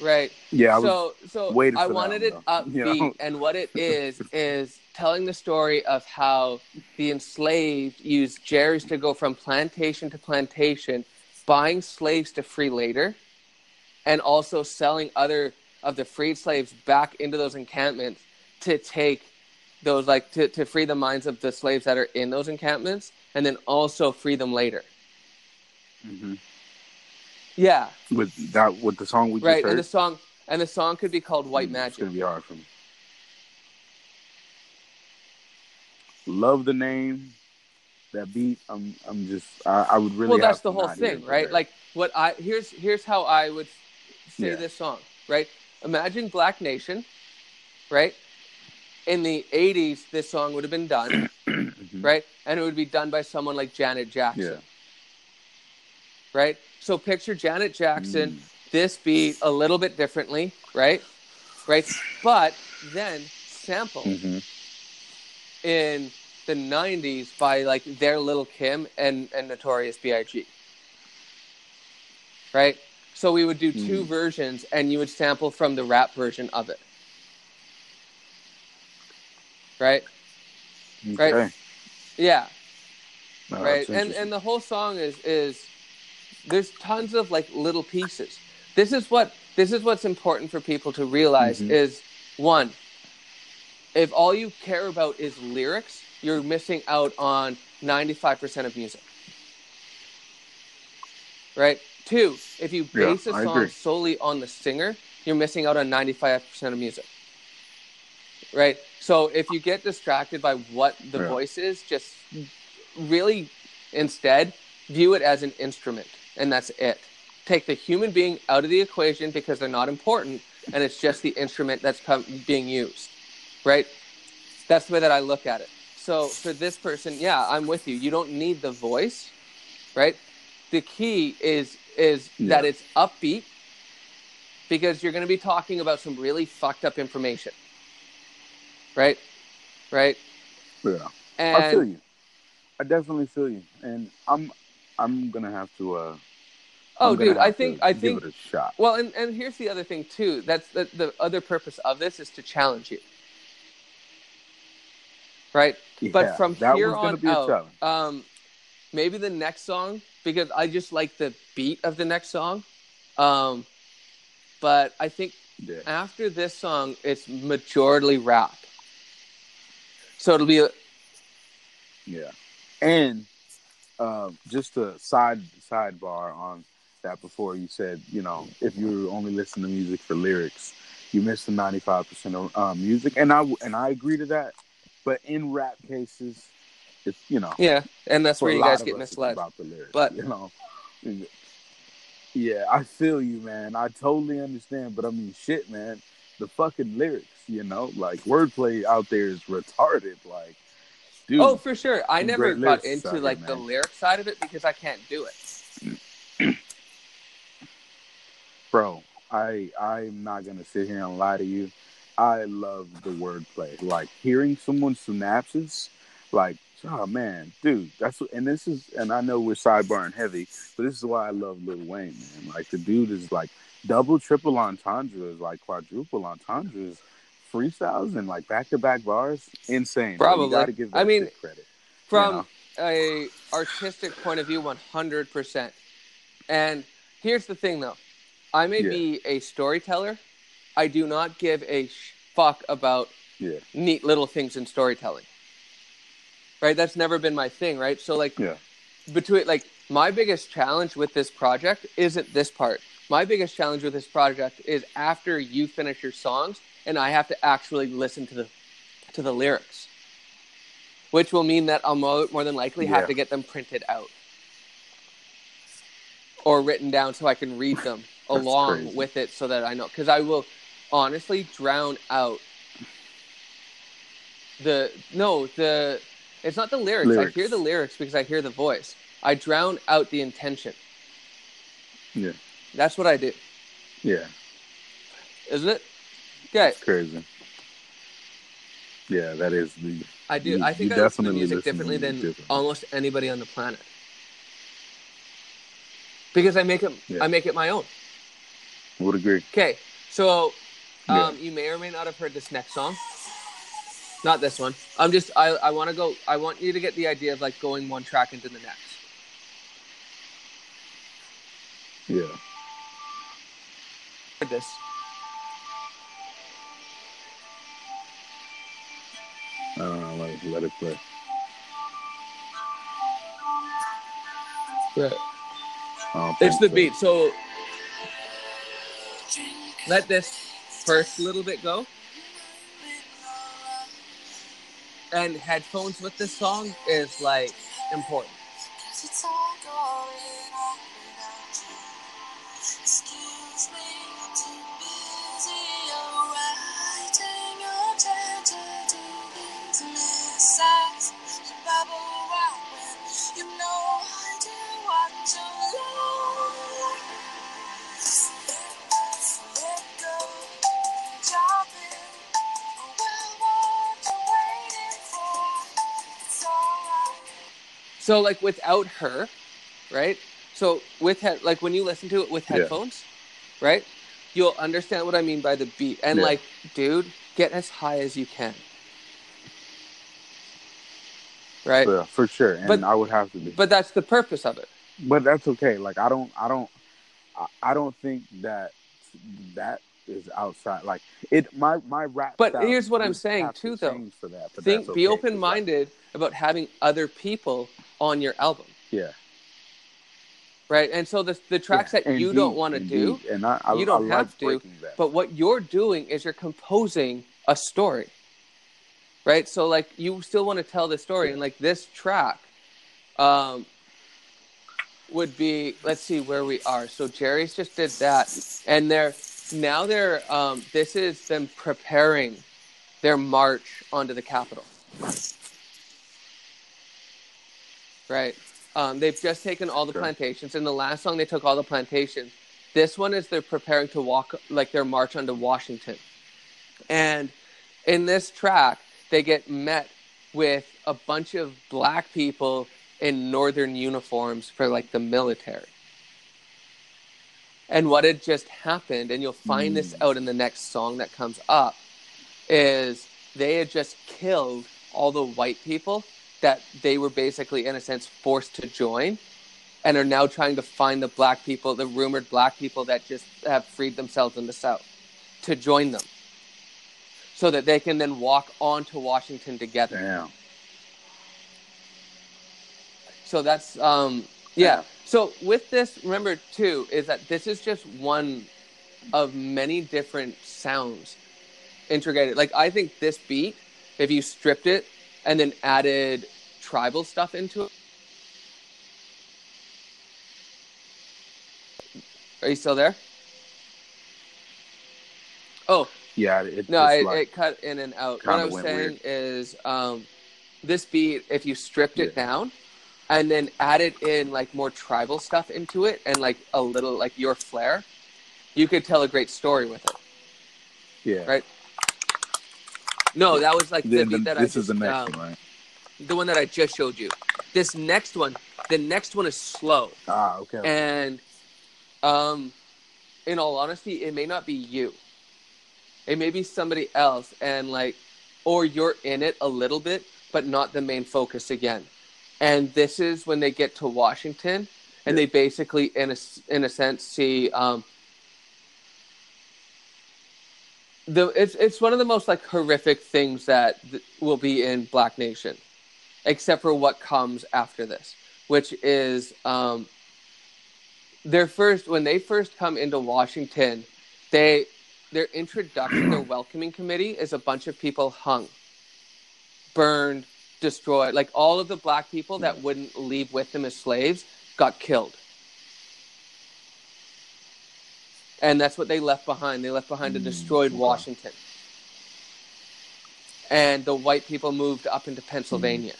right.
yeah. I
so so I wanted it upbeat,
You know?
and what it is is telling the story of how the enslaved used Jerry's to go from plantation to plantation, buying slaves to free later, and also selling other of the freed slaves back into those encampments to take those like to, to free the minds of the slaves that are in those encampments and then also free them later.
mm-hmm.
Yeah,
with that with the song we just
right.
heard.
And the song and the song could be called White
Mm,
Magic.
It's gonna be hard for me. Love the name, that beat. I'm I'm just I, I would really.
well that's the whole thing right like what i here's here's how i would say
Yeah.
this song right imagine black nation right in the 80s this song would have been done right and it would be done by someone like janet jackson
Yeah.
right so picture janet jackson
Mm.
this beat a little bit differently right right but then sample
Mhm.
in the 90s by like their Lil Kim and and notorious big right so we would do two
Mm.
versions and you would sample from the rap version of it. Right? Right. Yeah.
No,
right? And and the whole song is is there's tons of like little pieces. This is what this is what's important for people to realize
Mhm.
is one if all you care about is lyrics you're missing out on 95% of music. Right two if you
Yeah,
base a
I
song solely on the singer you're missing out on 95% of music. Right? So if you get distracted by what the
Yeah.
voice is just really instead view it as an instrument and that's it. Take the human being out of the equation because they're not important and it's just the instrument that's com- being used. Right? That's the way that i look at it. So for this person yeah i'm with you. You don't need the voice right? The key is is that it's upbeat because you're going to be talking about some really fucked up information right right
yeah.
and
I feel you. I definitely feel you, and I'm I'm gonna have to. uh
oh dude i think
to
i
give
think
it a shot.
Well, and, and here's the other thing too. That's the, the other purpose of this is to challenge you. right?
Yeah,
but from here on out, um, maybe the next song because I just like the beat of the next song. Um, but I think
Yeah.
after this song, it's majorly rap. So it'll be a,
Yeah, and um, just a side sidebar on that. Before you said, you know, if you only listen to music for lyrics, you miss the ninety five percent of um, music, and I and I agree to that. But in rap cases, it's you know,
yeah, and that's where you guys get misled.
about the lyrics.
But-
you know, yeah, I feel you, man. I totally understand. But I mean, shit, man, the fucking lyrics, you know, like wordplay out there is retarded. Like, dude,
Oh, for sure. I never got into like the lyric side of it because I can't do it.
bro, I I'm not gonna sit here and lie to you. I love the wordplay. Like hearing someone's synapses, like, oh man, dude, that's what, and this is, and I know we're sidebarring heavy, but this is why I love Lil Wayne, man. Like the dude is like double, triple entendres, like quadruple entendres, freestyles and like back to back bars, insane.
Probably.
you gotta give
I mean,
credit.
From
know?
a artistic point of view, one hundred percent. And here's the thing, though. I may
Yeah.
be a storyteller. I do not give a fuck about
Yeah,
neat little things in storytelling. Right? That's never been my thing, right? So like
yeah,
between like my biggest challenge with this project isn't this part. My biggest challenge with this project is after you finish your songs and I have to actually listen to the to the lyrics. Which will mean that I'll mo- more than likely have
Yeah.
to get them printed out or written down so I can read them along
crazy.
with it so that I know cuz I will honestly drown out the no the it's not the lyrics.
Lyrics.
I hear the lyrics because I hear the voice. I drown out the intention.
yeah,
That's what I do,
yeah.
isn't it? Okay,
It's crazy. Yeah, that is the
I do.
You-
I think I listen to music differently than
differently.
almost anybody on the planet because I make it.
Yeah.
I make it my own.
would agree.
Okay, so
Yeah.
um, you may or may not have heard this next song. Not this one. I'm just. I. I want to go. I want you to get the idea of like going one track into the next.
Yeah.
This.
I don't know. Let, let it play.
Right. It's the
so.
beat. So let this first little bit go. And headphones with this song is like important. So like without her, right? So with head like when you listen to it with
Yeah.
headphones, right? You'll understand what I mean by the beat. And
Yeah.
like, dude, get as high as you can. Right?
Yeah, for sure. And
But-
I would have to be.
But that's the purpose of it.
but that's okay. Like I don't, I don't, I, I don't think that that is outside. Like it, my my rap.
But here's what I'm saying
have to
too, though.
For that, but
Think be
okay,
open minded about having other people on your album.
Yeah,
Right? And so the the tracks
yeah,
that you don't want to do,
and I, I,
you don't
I
have to. But what you're doing is you're composing a story. Right? So like you still want to tell the story and like this track um would be let's see where we are. So Jerry's just did that and they're now they're um this is them preparing their march onto the Capitol. Right. Um, they've just taken all the
Sure.
plantations. In the last song, they took all the plantations. This one is they're preparing to walk, like their march onto Washington. And in this track, they get met with a bunch of black people in northern uniforms for like the military. And what had just happened, and you'll find this
Mm.
out in the next song that comes up, is they had just killed all the white people that they were basically, in a sense, forced to join and are now trying to find the black people, the rumored black people that just have freed themselves in the South to join them so that they can then walk on to Washington together.
Damn.
So that's um yeah. So with this, remember too, is that this is just one of many different sounds integrated. Like I think this beat, if you stripped it and then added tribal stuff into it. Are you still there? Oh,
Yeah, it,
no, it,
like,
it cut in and out. What I was
went
saying
weird.
is um, this beat, if you stripped it down and then added in like more tribal stuff into it and like a little like your flair, you could tell a great story with it.
yeah.
right? No, that was like the beat
the-
that
this
I
is the next
um,
one, right?
the one that I just showed you. This next one, the next one is slow,
Ah, okay.
and um, in all honesty, it may not be you. It may be somebody else, and like, or you're in it a little bit, but not the main focus again. And this is when they get to Washington, and
Yeah.
they basically, in a in a sense, see um, the it's it's one of the most like horrific things that th- will be in Black Nation, except for what comes after this, which is um, their first when they first come into Washington, they their introduction, their welcoming committee is a bunch of people hung, burned, destroyed. Like all of the black people that wouldn't leave with them as slaves got killed. And that's what they left behind. They left behind a
Mm,
destroyed. Washington. And the white people moved up into Pennsylvania.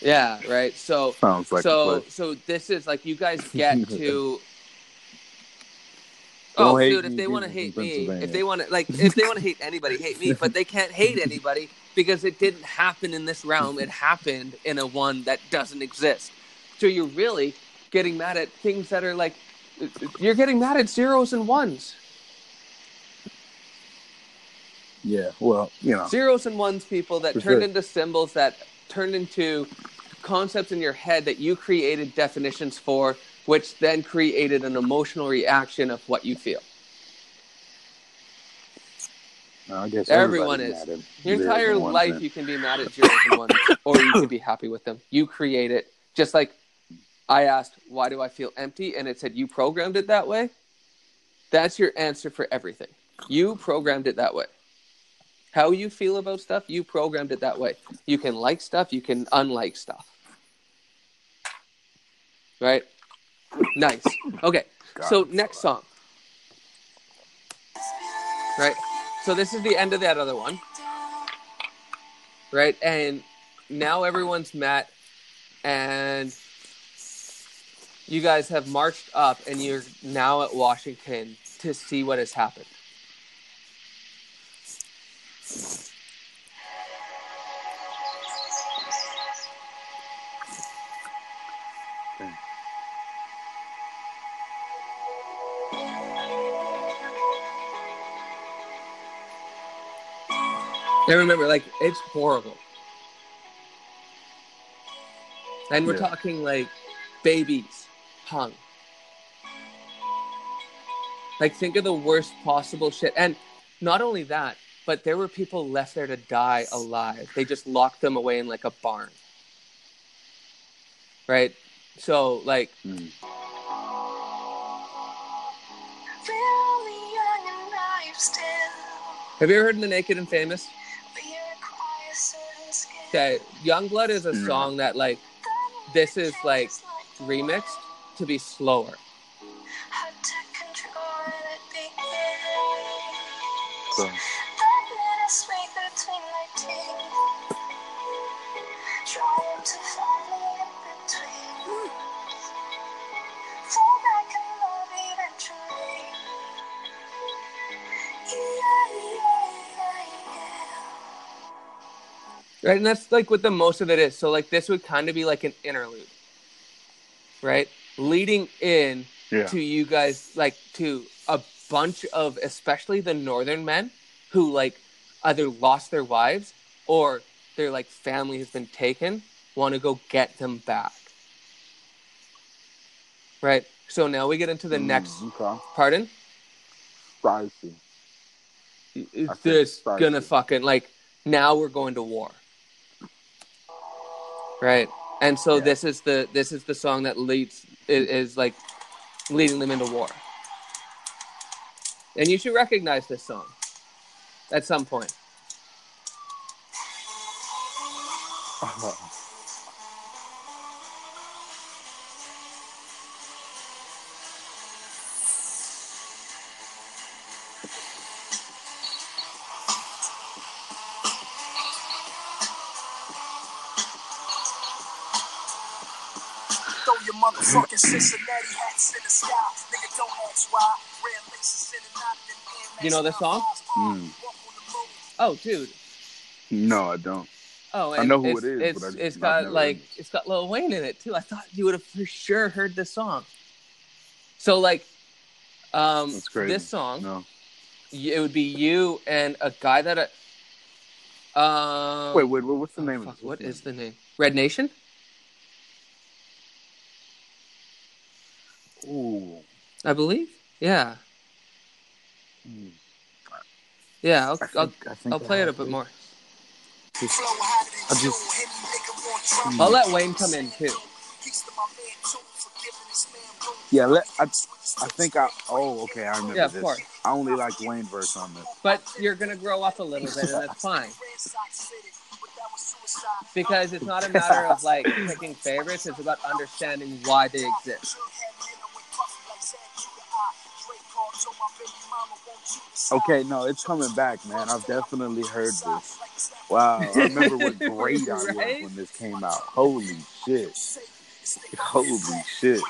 Yeah, right. So
Sounds like
so so this is like you guys get to
Don't
oh dude if they want to hate me if they want to like if they want to hate anybody hate me but they can't hate anybody because it didn't happen in this realm. It happened in a one that doesn't exist. So you're really getting mad at things that are like you're getting mad at zeros and ones.
Yeah, well, you know,
zeros and ones people that turned
sure.
into symbols that turned into concepts in your head that you created definitions for which then created an emotional reaction of what you feel.
I guess
Everyone is. your entire life
man.
you can be mad at ones or you can be happy with them. You create it. Just like i asked why do i feel empty? And it said you programmed it that way. That's your answer for everything. You programmed it that way. How you feel about stuff you programmed it that way. You can like stuff you can unlike stuff. Right nice. Okay
God,
so next song. Right? So this is the end of that other one. Right? And now everyone's met and you guys have marched up and you're now at washington to see what has happened And remember, like, it's horrible. And we're
Yeah.
talking like babies hung. Like, think of the worst possible shit. And not only that, but there were people left there to die alive. They just locked them away in like a barn. Right? So, like,
Mm.
We're only young and naive still.
have you ever heard of The Naked and Famous?
We require certain skill.
Okay, Youngblood is a
No.
song that, like, this is like remixed to be slower.
Hard to control and it begins.
So,
Right, and that's like what the most of it is. So like this would kind of be like an interlude. Right? Leading in
yeah.
to you guys like to a bunch of especially the northern men who like either lost their wives or their like family has been taken, want to go get them back. Right. So now we get into the
Mm,
next.
Okay.
Pardon.
Spicy. Think
this gonna fucking like now we're going to war. Right. And so
Yeah.
this is the this is the song that leads is, is like leading them into war. And you should recognize this song at some point.
Oh,
You know this song?
Mm.
Oh, dude.
No, I don't.
Oh,
I know who
it's,
it is,
It's,
but I just-
it's
I've
got like
heard it.
it's got Lil Wayne in it too. I thought you would have for sure heard this song. So like, um, this song,
No.
it would be you and a guy that. I, um,
Wait, wait, wait. What's the
oh,
name
fuck,
of this? What's
the name? Red Nation.
Ooh.
I believe. Yeah,
Mm.
yeah. I'll
I
I'll,
I think
I'll play it a bit more.
Just-
I
I just-
I'll let Wayne come in too.
Yeah, let, I, I think I. Oh, okay. I remember
Yeah, of
this.
course.
I only like Wayne verse on this.
But you're gonna grow up a little bit, and that's fine because it's not a matter of like picking favorites. It's about understanding why they exist.
Okay, no, it's coming back, man. I've definitely heard this. Wow, I remember what grade I was
Right?
when this came out. Holy shit! Holy shit!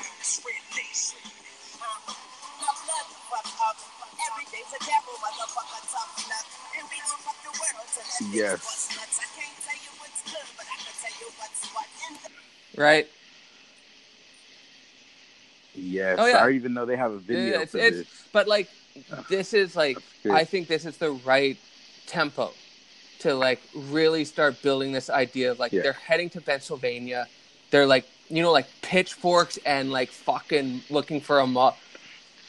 Yes.
Right?
Yes,
Oh, yeah.
I even know they have a video
it's,
for
it's
this.
but like this is like I think this is the right tempo to like really start building this idea of like
Yeah.
they're heading to Pennsylvania. They're like you know like pitchforks and like fucking looking for a mob,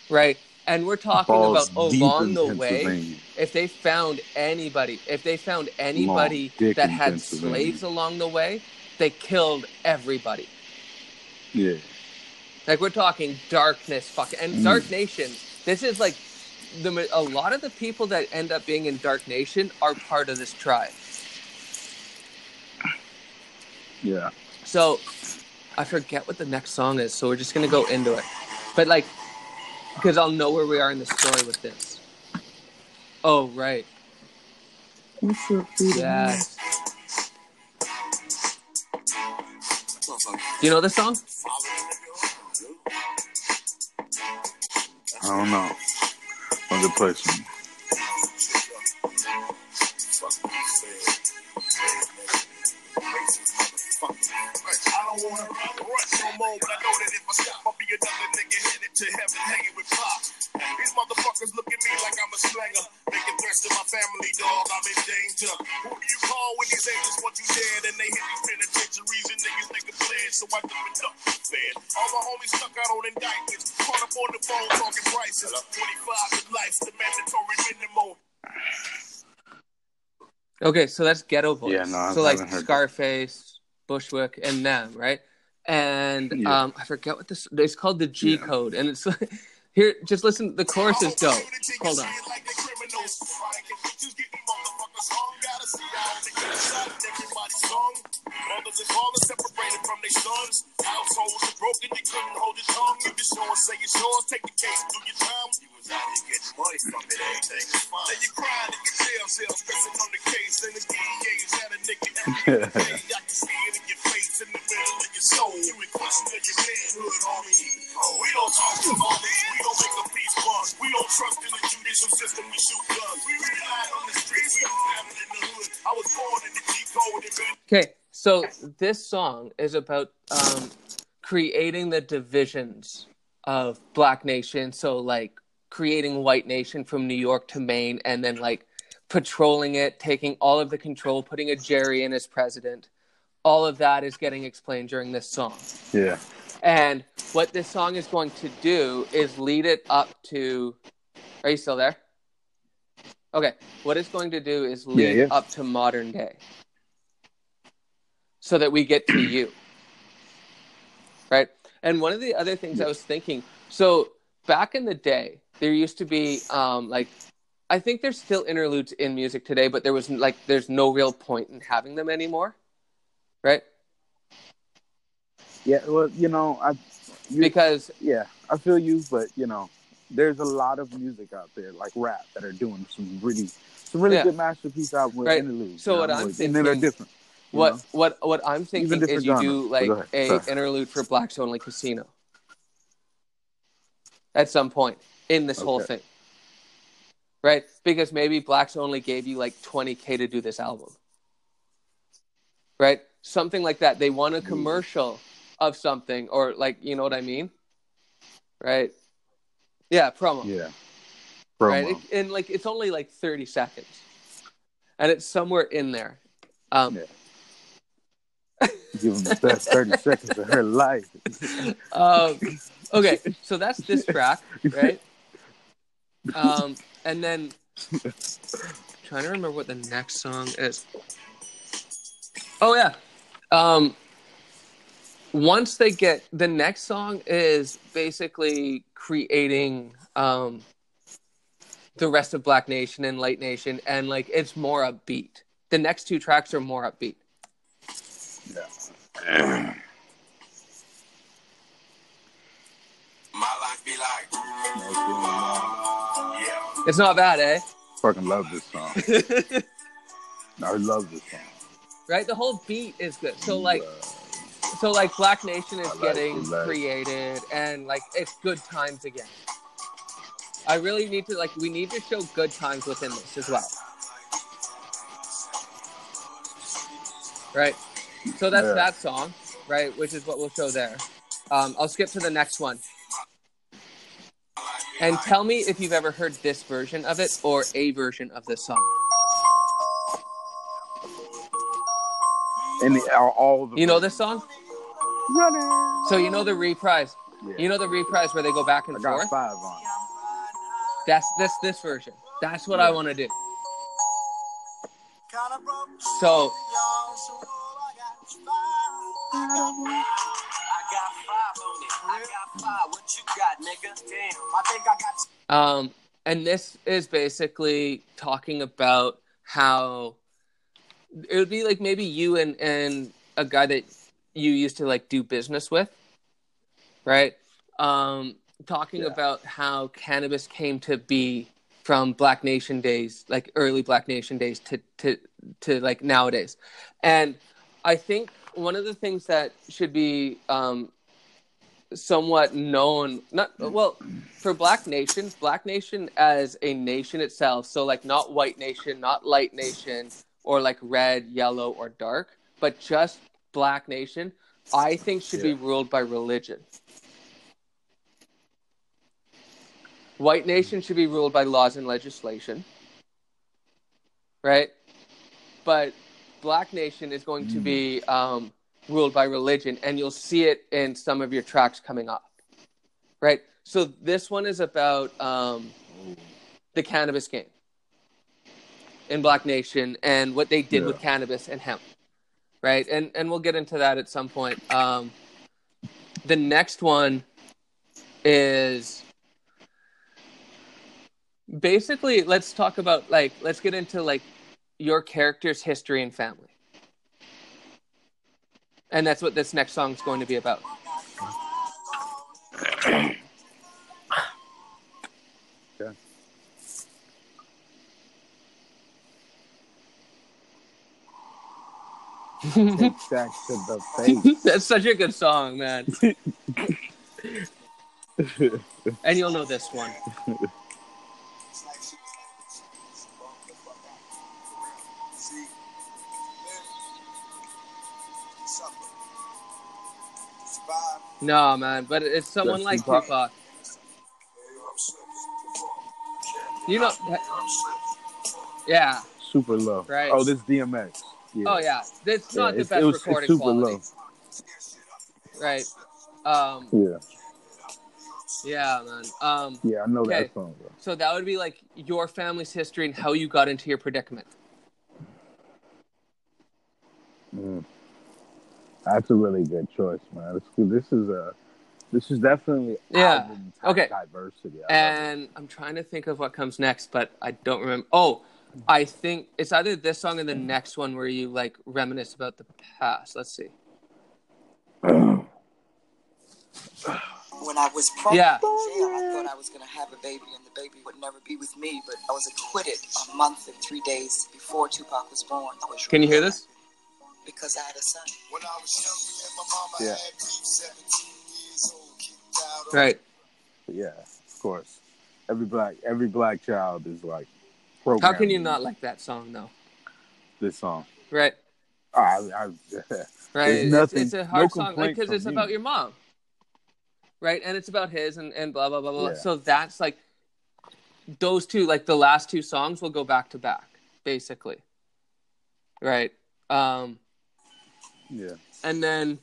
right? And we're talking
Balls
about along the way if they found anybody, if they found anybody that had slaves along the way, they killed everybody.
Yeah,
Like we're talking darkness, fuck, and
Mm.
Dark Nation. This is like the a lot of the people that end up being in Dark Nation are part of this tribe.
yeah.
So I forget what the next song is, so we're just gonna go into it. But like, because I'll know where we are in the story with this. Oh right, yes. Do you know this song?
I don't know. I'm the person.
I don't wanna no more, but I know that if I stop,
Okay, so that's Geto Boys.
Yeah, no, I
so like
haven't that.
Scarface, Bushwick, and them, right? And
Yeah.
um, I forget what this. It's called the G
Yeah.
code, and it's here. Just listen. The choruses go. Hold on.
Mothers and fathers separated from their sons. Households are broken, they couldn't hold your tongue. You just yours, say it's yours, take the case, do your time. You was out here getting money from it, everything was fine. Now you crying in cell, stressing on the case, and the DEA's had a nigga. I can see it in your face, in the middle of your soul. You in question of your manhood, homie. We don't talk to mothers, we don't make a peace bond. We don't trust in the judicial system, we shoot guns. We rely on the streets, we don't have it in the hood. I was born in the
Okay, so this song is about um, creating the divisions of Black Nation. So like creating White Nation from New York to Maine, and then like patrolling it, taking all of the control, putting a Jerry in as president. All of that is getting explained during this song.
Yeah.
And what this song is going to do is lead it up to. Are you still there? Okay. What it's going to do is lead
yeah.
up to modern day so that we get to you. Right? And one of the other things I was thinking so back in the day, there used to be um, like, I think there's still interludes in music today, but there was like, there's no real point in having them anymore. Right?
Yeah. Well, you know, I. You,
Because
yeah, I feel you, but you know, there's a lot of music out there like rap that are doing some really, some really
Yeah.
good masterpiece out with
Right.
interludes.
So
you
what
know,
I'm
and then they're
thinking-
different.
what
know?
what what I'm thinking is you do like
ahead.
a
Sorry.
interlude for Blacks Only Casino at some point in this whole thing, right? Because maybe Blacks Only gave you like 20k to do this album, right? Something like that. They want a commercial of something, or like you know what I mean, right? Yeah, promo
Yeah.
right?
Promo.
It- and like it's only like 30 seconds, and it's somewhere in there. Um,
Yeah. Give them the best 30 seconds of her life.
um, okay, so that's this track, right? Um, and then trying to remember what the next song is. Oh yeah. Um, once they get the next song is basically creating um, the rest of Black Nation and Light Nation, and like it's more upbeat. The next two tracks are more upbeat.
My life be like, yeah.
It's not bad, eh?
Fucking love this song. I love this song.
right? The whole beat is good. So like, so like Black Nation is
like
getting created, and like it's good times again. I really need to like we need to show good times within this as well, right? So that's
Yeah.
that song, right? Which is what we'll show there. Um, I'll skip to the next one. And tell me if you've ever heard this version of it or a version of this song.
And the, all, all the
You know this song?
Running.
So you know the reprise.
Yeah.
You know the reprise where they go back and
I got
forth.
five on.
That's this this version. That's what I want to do. So um and this is basically talking about how it would be like maybe you and and a guy that you used to like do business with, right? Um talking
Yeah.
about how cannabis came to be from Black Nation days, like early Black Nation days to to to like nowadays. And I think one of the things that should be um, somewhat known, not well, for Black Nation, Black Nation as a nation itself, so like not White Nation, not Light Nation, or like red, yellow, or dark, but just Black Nation, I think should be ruled by religion. White nation should be ruled by laws and legislation, right? But black nation is going to be um, ruled by religion, and you'll see it in some of your tracks coming up, right? So this one is about um, the cannabis game in Black Nation and what they did
Yeah.
with cannabis and hemp, right? And and we'll get into that at some point. Um, the next one is basically let's talk about like let's get into like your character's history and family and that's what this next song is going to be about
Okay. Take to the face.
that's such a good song man and you'll know this one no man but it's someone
That's
like
Tupac.
tupac you know Yeah.
super low.
Right.
Oh, this DMX. Yeah.
Oh yeah. It's
Yeah,
not the
it's-
best
it was-
recording
super
quality.
low.
Right. Um.
Yeah,
Yeah, man. Um.
yeah, I know
Okay.
that song. Bro.
So that would be like your family's history and how you got into your predicament.
Mm. That's a really good choice, man. This, this is a, this is definitely
Yeah.
album
Okay.
diversity. I
And I'm trying to think of what comes next, but I don't remember. Oh, I think it's either this song or the next one where you like reminisce about the past. Let's see.
When I was pregnant
Yeah.
in jail, I thought I was going to have a baby and the baby would never be with me, but I was acquitted a month and three days before Tupac was born. I was
Can you hear
really
this?
Happy Because I had a son.
When I was young, and my mama
Yeah.
had beef, 17 years old, kicked out.
Right.
Yeah, of course. Every black, every black child is like.
How can you not like that song though?
this song?
Right.
I, I,
Right.
There's
It's-
nothing-
it's, a
no
hard song because
from
it's
me.
about your mom. Right, and it's about his and, and blah blah blah blah.
Yeah.
So that's like those two, like the last two songs will go back to back, basically. Right. Um
yeah.
and then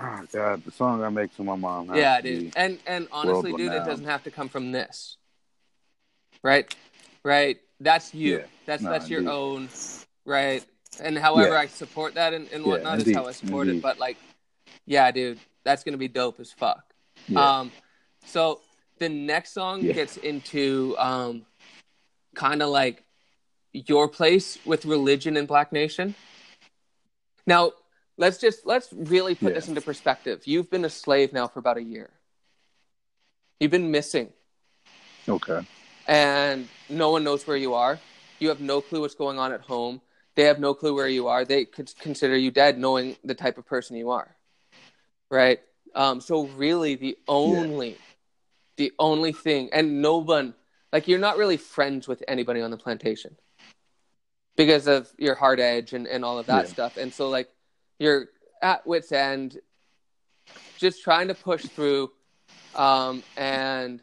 Oh God, the song I make to my mom.
yeah, dude. And and honestly, dude, it doesn't have to come from this. Right? Right. That's you.
Yeah.
That's
No,
that's your own right. And however
Yeah.
I support that and, and
Yeah,
whatnot is how I support it. But like yeah, dude, that's gonna be dope as fuck.
Yeah.
Um so the next song
Yeah.
gets into um kind of like your place with religion in Black Nation. Now, let's just let's really put
Yeah.
this into perspective. You've been a slave now for about a year. You've been missing
okay.
and no one knows where you are. You have no clue what's going on at home. They have no clue where you are. They could consider you dead knowing the type of person you are. Right? Um, so really the only the only thing and no one like you're not really friends with anybody on the plantation because of your hard edge and, and all of that
Yeah.
stuff. And so like you're at wit's end just trying to push through um, and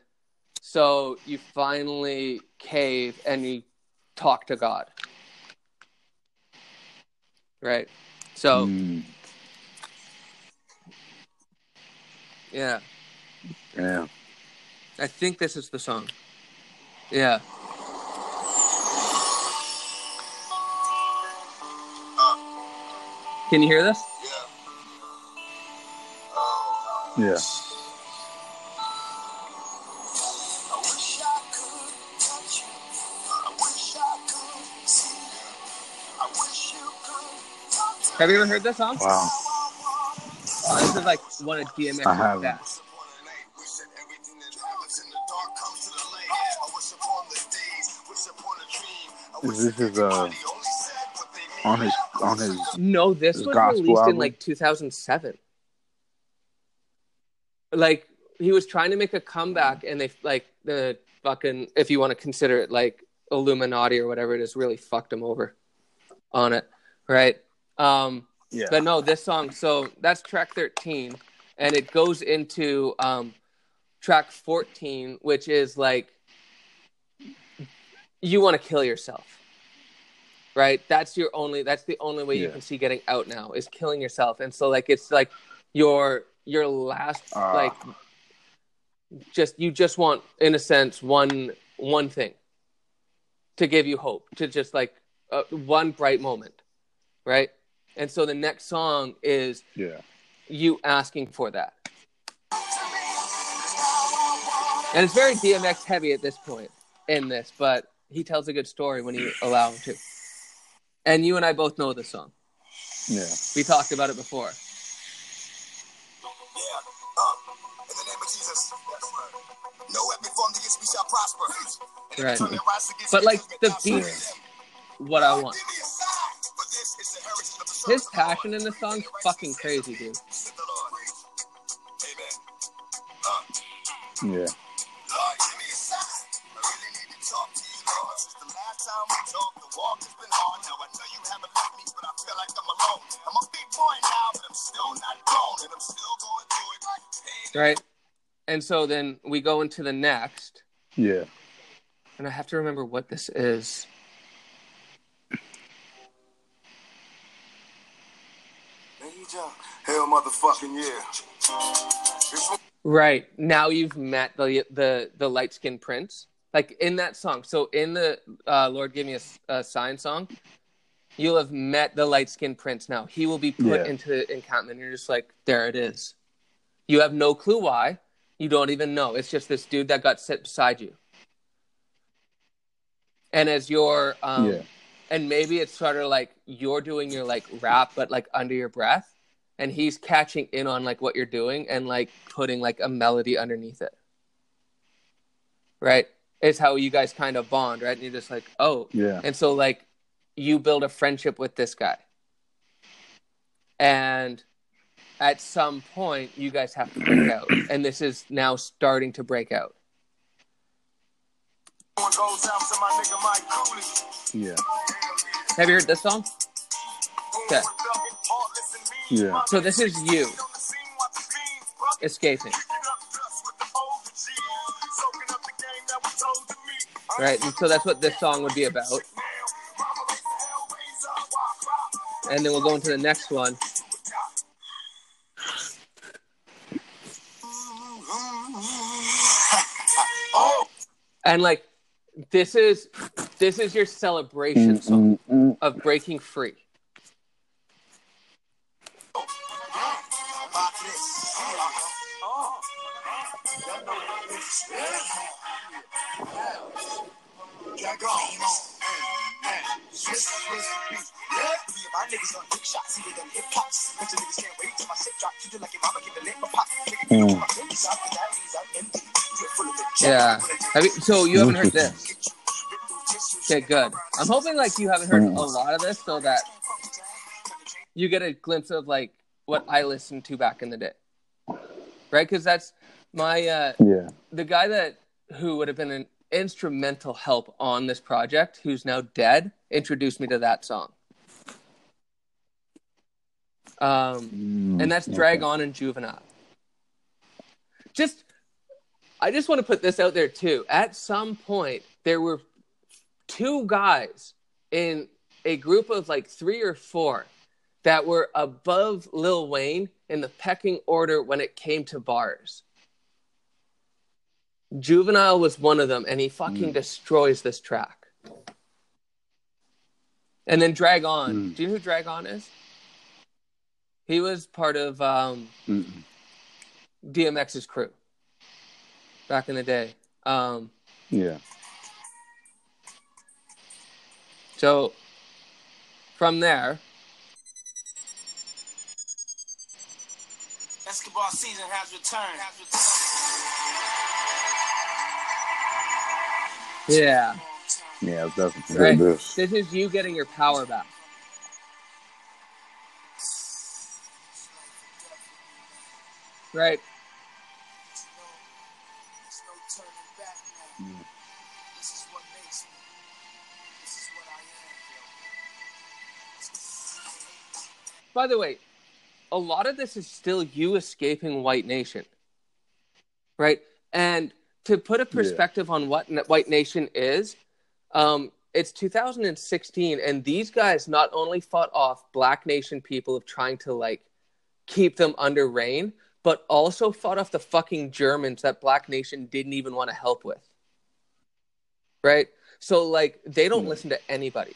so you finally cave and you talk to God. Right. So
Mm,
yeah,
yeah.
I think this is the song. Yeah. Can you hear this?
Yeah. Oh,
Yeah.
I wish I could touch you. I wish I could see you. I wish you could talk to
Have you ever heard this song?
Wow.
Oh, this is like one of
I
DMX's
haven't.
best.
upon an eight. Wish that everything that happens in the dark comes to the light. I wish upon the days. Wish upon a dream. I wish
This
that
is, uh,
everybody only said what they mean.
On his, on his.
No, this
His
was released in like 2007. Like he was trying to make a comeback, and they like the fucking if you want to consider it like Illuminati or whatever it is, really fucked him over on it, right? Um,
Yeah.
but no, this song. So that's track 13, and it goes into um, track 14, which is like you want to kill yourself, right? That's your only. That's the only way you can see getting out now is killing yourself, and so like it's like your your last
Ah.
like just you just want in a sense one one thing to give you hope to just like uh, one bright moment right and so the next song is
yeah.
you asking for that and it's very dmx heavy at this point in this but he tells a good story when you allow him to and you and i both know this song
Yeah.
we talked about it before
Yeah. In the name of Jesus. Right. No weapon formed against me shall prosper.
Right.
tongue that rises against
But, like, the beat- what i want
Give me a sign, for this is the heritage of the sons
his passion in this song's
And
fucking crazy dude
saith the Lord. Amen. Uh,
Yeah.
Right and so then we go into the next
Yeah.
and I have to remember what this is.
Hell motherfucking yeah.
Right now, you've met the the the light skinned prince, like in that song. So in the uh, Lord Give Me a Sign song, you'll have met the light skinned prince. Now he will be put
Yeah.
into the encampment. You're just like, there it is. You have no clue why. You don't even know. It's just this dude that got set beside you. And as you're, um,
Yeah.
and maybe it's sort of like you're doing your like rap, but like under your breath, and he's catching in on like what you're doing and like putting like a melody underneath it. Right? It's how you guys kind of bond, right? And you're just like, oh,
Yeah.
and so like you build a friendship with this guy. And at some point you guys have to break out. And this is now starting to break out.
one goes out to my nigga Mike Cooley.
Yeah.
Have you heard this song? Okay.
Yeah.
So this is you escaping. Right, and so that's what this song would be about. And then we'll go into the next one. And like this is this is your celebration song of breaking free. Yeah. Have you, so you haven't heard this? Okay, good. I'm hoping like you haven't heard a lot of this, so that you get a glimpse of like what I listened to back in the day, right? Because that's my uh,
Yeah.
the guy that who would have been an instrumental help on this project, who's now dead, introduced me to that song. Um,
Mm,
and that's. Drag On and Juvenile. Just, I just want to put this out there too. At some point, there were two guys in a group of like three or four that were above Lil Wayne in the pecking order when it came to bars. Juvenile was one of them, and he fucking destroys this track. And then Drag On.
Mm.
Do you know who Drag On is? He was part of um,
Mm-mm.
DMX's crew back in the day. Um,
Yeah.
so from there,
Escobar season has returned.
yeah,
Yeah. I've definitely
Right.
this.
this is you getting your power back. Right. By the way, a lot of this is still you escaping White Nation, right? And to put a perspective on what White Nation is, um, it's 2016, and these guys not only fought off Black Nation people of trying to like keep them under reign, but also fought off the fucking Germans that Black Nation didn't even want to help with, right? So like they don't
Yeah.
listen to anybody.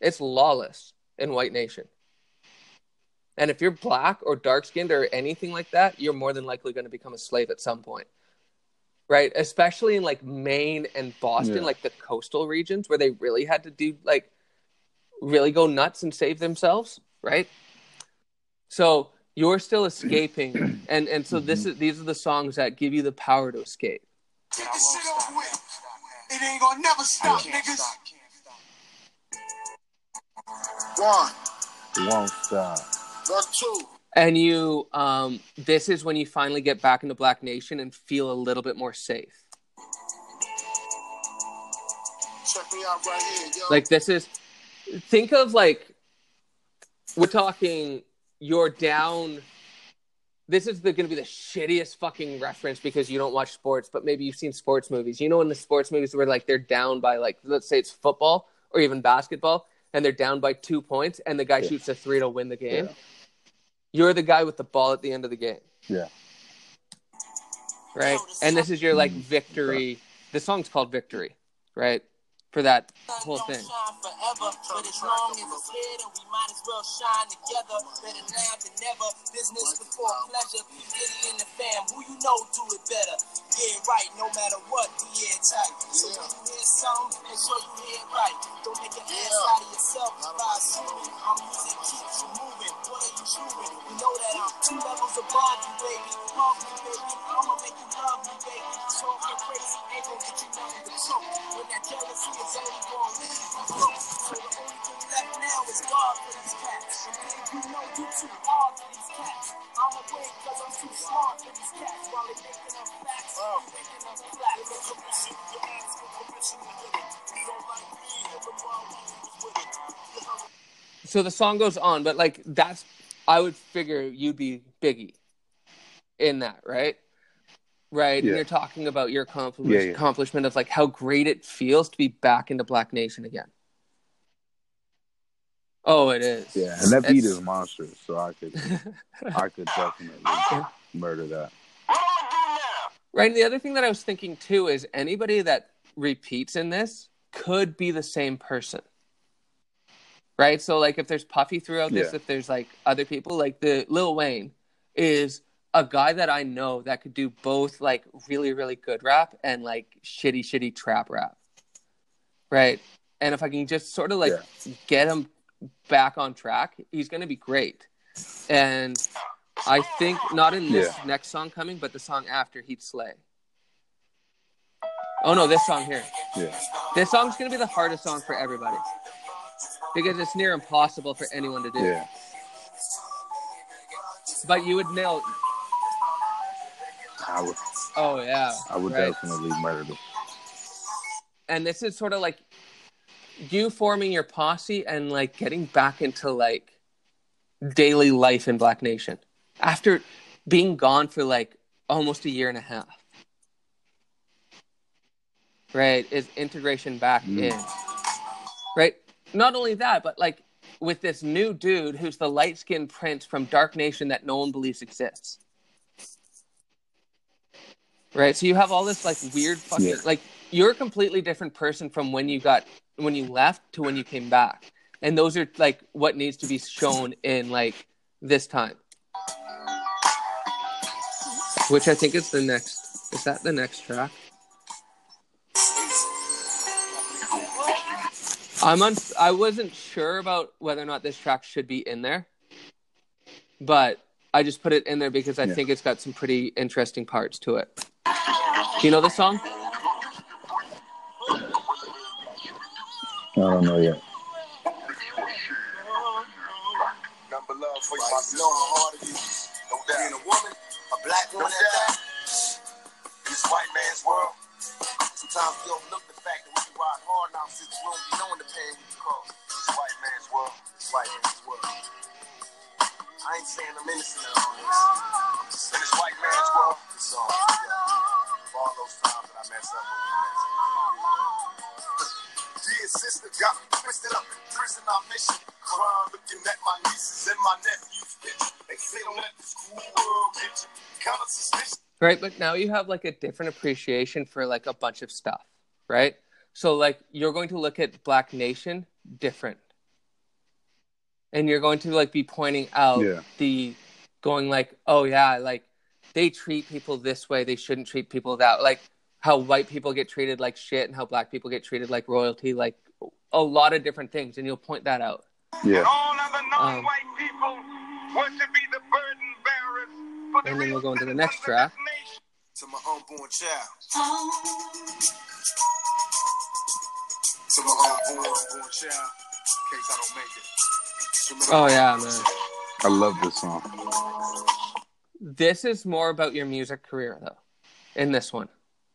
It's lawless in White Nation. And if you're black or dark skinned or anything like that, you're more than likely going to become a slave at some point. Right? Especially in like Maine and Boston,
Yeah.
like the coastal regions where they really had to do like really go nuts and save themselves, right? So you're still escaping and and so this is these are the songs that give you the power to escape.
Get this shit over with. It ain't gonna never stop, niggas. One,
Won't stop.
one, two.
And you um this is when you finally get back into Black Nation and feel a little bit more safe.
Check me out right here, yo.
Like this is think of like we're talking you're down this is gonna be the shittiest fucking reference because you don't watch sports, but maybe you've seen sports movies. You know, in the sports movies where like they're down by like let's say it's football or even basketball, and they're down by two points, and the guy
Yeah.
shoots a three to win the game.
Yeah.
You're the guy with the ball at the end of the game,
Yeah.
right? And this is your like victory. The song's called Victory, right? For that whole thing.
forever, but as long as it's here, then we might as well shine together. Better now than never. Business before pleasure. Diddy and the fam, who you know do it better. Yeah, right, no matter what, be airtight. So when you hear something, make sure you hear right. Don't make an ass out of yourself by assuming our music keeps you moving. What are you chewing? You know that I'm two levels above you, baby. Love me, baby. I'ma make you love me, baby. Talking crazy ain't gonna get you nothing but truth. When that jealousy So the
song goes on, but like that's I would figure you'd be Biggie in that, right? Right.
Yeah.
And you're talking about your accomplish-
Yeah, yeah.
accomplishment of like how great it feels to be back into Black Nation again. Oh, it is.
Yeah, and that beat
It's-
is monstrous, so I could, I could definitely murder that.
Right. And the other thing that I was thinking too is anybody that repeats in this could be the same person. Right. So like if there's Puffy throughout this, if there's like other people, like the Lil Wayne is a guy that I know that could do both like really, really good rap and like shitty, shitty trap rap. Right. And if I can just sort of like get him back on track, he's gonna be great. And I think not in this
Yeah.
next song coming, but the song after he'd slay. Oh no, this song here.
Yeah,
This song's gonna be the hardest song for everybody because it's near impossible for anyone to do.
yeah,
But you would nail.
I would,
Oh yeah,
I would
right?
definitely murder this.
And this is sort of like you forming your posse and like getting back into like daily life in Black Nation after being gone for like almost a year and a half. Right, is integration back
Mm.
in. Right, not only that, but like with this new dude who's the light skinned prince from Dark Nation that no one believes exists. Right, so you have all this like weird fucking
Yeah.
like you're a completely different person from when you got when you left to when you came back, and those are like what needs to be shown in like this time. Which I think is the next. Is that the next track? I'm on. I wasn't sure about whether or not this track should be in there, but I just put it in there because I
Yeah.
think it's got some pretty interesting parts to it. Do you know this song?
I don't know yet.
Number love for you, my sister. Know how hard it is. No doubt. Being a woman, a black woman at that. In this white man's world, sometimes we overlook the fact that we can ride hard now since we don't knowing the pain we cause. This white man's world, this white man's world. I ain't saying I'm innocent of all this. I'm just this white man's world, this song. For all those times that I messed up when we messed up. Dear sister, got me twisted up in prison, I miss you. Crying, looking at my nieces and my nephews' bitch. They say don't let the school world get you. Kind of suspicious.
Right, but now you have like a different appreciation for like a bunch of stuff, right? So like you're going to look at Black Nation different. And you're going to like be pointing out
Yeah.
the going like, "Oh yeah, like they treat people this way, they shouldn't treat people that like how white people get treated like shit and how black people get treated like royalty, like a lot of different things and you'll point that out.
Yeah,
All other
Um,
non-white people want to be the burden bearers for the
And then we'll go into the next track.
To my unborn child. To my unborn, unborn child. In case I don't make it.
Oh yeah, man.
I love this song.
This is more about your music career though in this one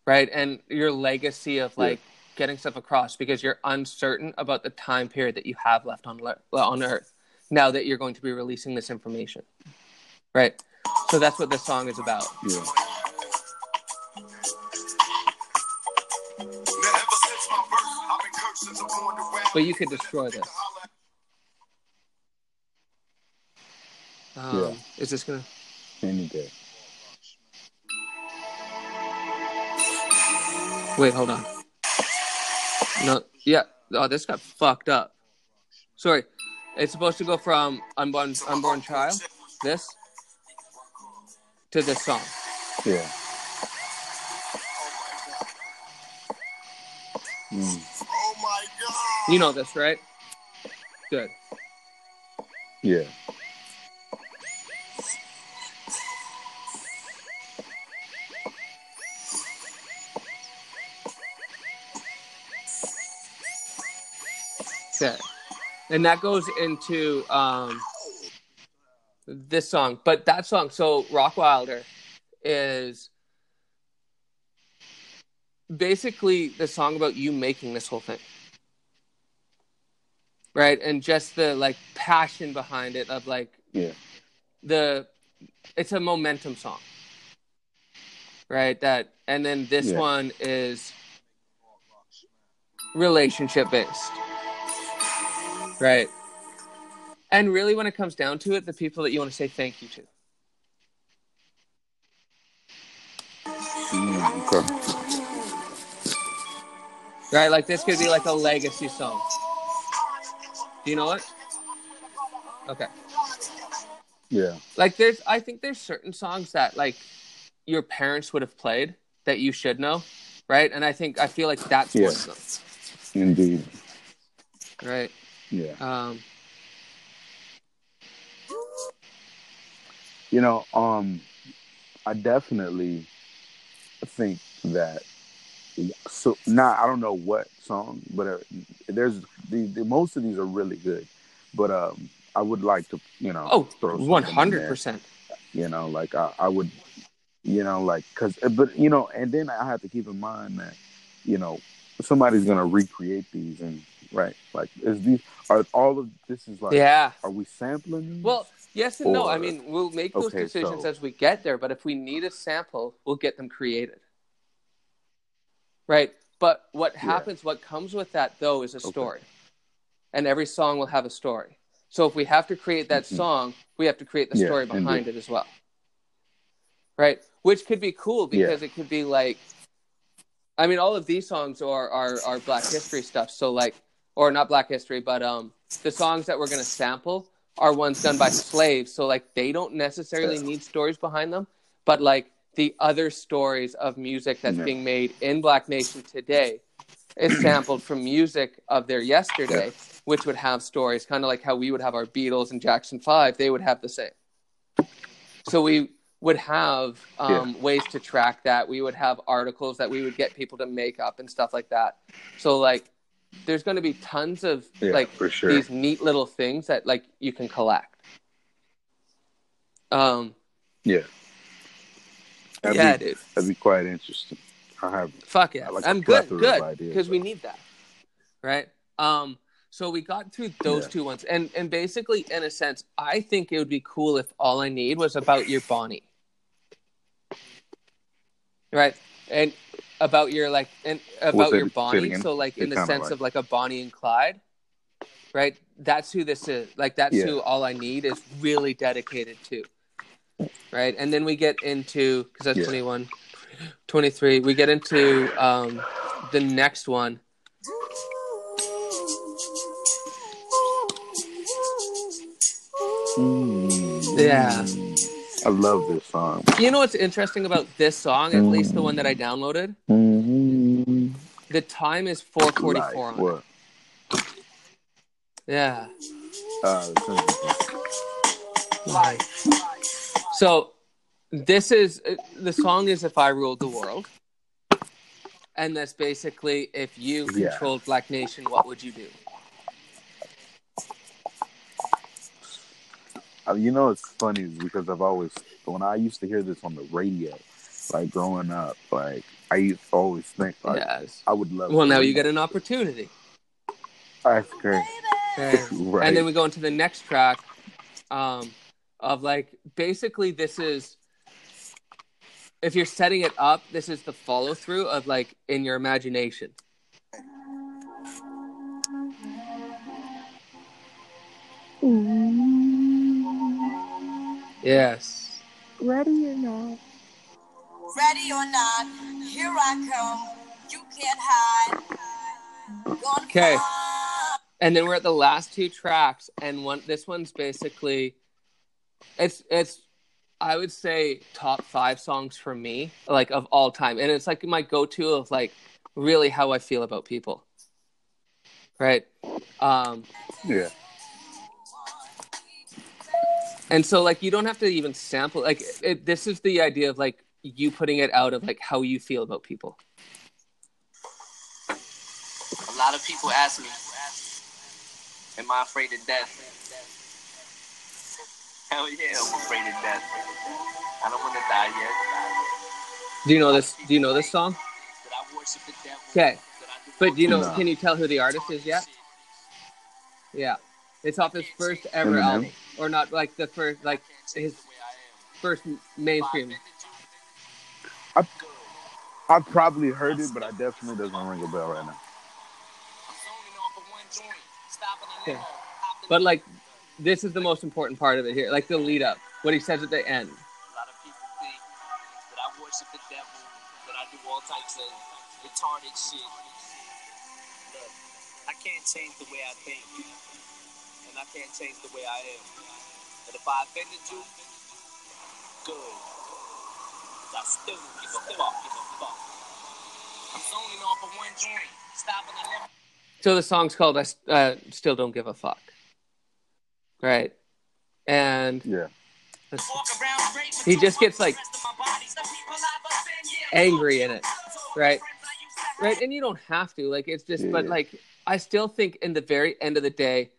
right and your legacy of like getting stuff across because you're uncertain about the time period that you have left on le- on earth now that you're going to be releasing this information right So that's what this song is about.
Yeah.
Now, ever since my birth, I've been cursed since I'm born to rap.
But you could destroy this. Um,
Yeah.
Is this gonna?
Any day.
Wait, hold on. No, yeah. Oh, this got fucked up. Sorry. It's supposed to go from unborn unborn child, this, to this song.
Yeah. Mm.
Oh my god.
You know this, right? Good.
Yeah.
And that goes into um this song. But that song, so Rockwilder is basically the song about you making this whole thing. Right? And just the like passion behind it of like
Yeah.
the it's a momentum song. Right? That and then this
Yeah.
one is relationship based. Right. And really when it comes down to it, the people that you want to say thank you to.
Mm, okay.
Right? Like this could be like a legacy song. Do you know it? Okay.
Yeah.
Like there's I think there's certain songs that like your parents would have played that you should know, right? And I think I feel like that's
Yeah.
one of them.
Indeed.
Right.
Yeah.
Um
You know, um, I definitely think that. So not, I don't know what song, but uh, there's the, the most of these are really good. But um, I would like to, you know,
oh
throw something in
one hundred percent.
You know, like I, I would, you know, like because, but you know, and then I have to keep in mind that, you know, somebody's gonna recreate these and right, like is these are all of this is like,
Yeah.
are we sampling? These?
Well, yes and no. I mean, we'll make those
Okay,
decisions
so-
as we get there, but if we need a sample, we'll get them created. Right? But what happens, what comes with that, though, is a
Okay.
story. And every song will have a story. So if we have to create that
Mhm.
song, we have to create the
Yeah,
story behind
indeed.
it as well. Right? Which could be cool because it could be like, I mean, all of these songs are, are, are Black History stuff. So, like, or not Black History, but um, the songs that we're going to sample are ones done by slaves. So, like, they don't necessarily need stories behind them, but like the other stories of music that's
Yeah.
being made in Black Nation today is sampled from music of their yesterday, which would have stories, kind of like how we would have our Beatles and Jackson Five. They would have the same. So we would have um, ways to track that. We would have articles that we would get people to make up and stuff like that. So like, there's going to be tons of
Yeah,
like
sure.
these neat little things that like you can collect. Um,
yeah. That'd
yeah,
be,
dude.
that'd be quite interesting. I have
Fuck yeah.
I like
I'm good, good. Because we need that. Right? Um, so we got through those
Yeah.
two ones. And and basically, in a sense, I think it would be cool if all I need was about your Bonnie. Right? And about your like and about your Bonnie.
again.
So like in the
kinda
sense
like-
of like a Bonnie and Clyde. Right? That's who this is. Like that's
Yeah.
who all I need is really dedicated to. Right? And then we get into because that's
Yeah.
21 23 we get into um the next one
Mm.
Yeah.
I love this song.
you know what's interesting about this song at least the one that i downloaded
Mm-hmm.
the time is 444 on
what?
yeah
Uh,
so this is uh, the song is if i ruled the world and that's basically if you
Yeah.
controlled black nation what would you do
you know, it's funny because I've always when I used to hear this on the radio, like growing up, like I used to always think like
yes
I would love.
well now you get an opportunity
That's great.
Okay.
Right.
And then we go into the next track, um, of like basically this is if you're setting it up, this is the follow through of like in your imagination. Yes.
Ready or not?
Ready or not, here I come. You can't hide.
Okay. And then we're at the last two tracks, and one this one's basically it's it's I would say top five songs for me, like of all time. And it's like my go to of like really how I feel about people. Right. Um
Yeah.
And so like you don't have to even sample like it, this is the idea of like you putting it out of like how you feel about people.
A lot of people ask me, Am I afraid of death? Hell yeah, I'm afraid of death. I don't want to die yet.
Do you know this do you know this song?
That I worship the devil.
Okay.
That I do
But do you know
No.
can you tell who the artist is yet? Yeah. It's off his first ever
Eminem?
album. Or not like the first like his first mainstream.
I've probably heard it, but I definitely doesn't ring a bell right now.
Yeah. But like this is the most important part of it here. Like the lead up. What he says at the end.
A lot of people think that I worship the devil, that I do all types of retarded shit. Look, I can't change the way I think, and I can't change the way I am. But if I offended you, good. 'Cause I still don't give a fuck, give a fuck. I'm zoning off of one joint, stopping and never.
So the song's called "I uh, Still Don't Give a Fuck. Right? And
Yeah.
let's-
Walk around straight with
He just gets, like,
rest of my body. Some people have a sin, yeah.
angry in it. Right? right and you don't have to like it's just but like i still think in the very end of the day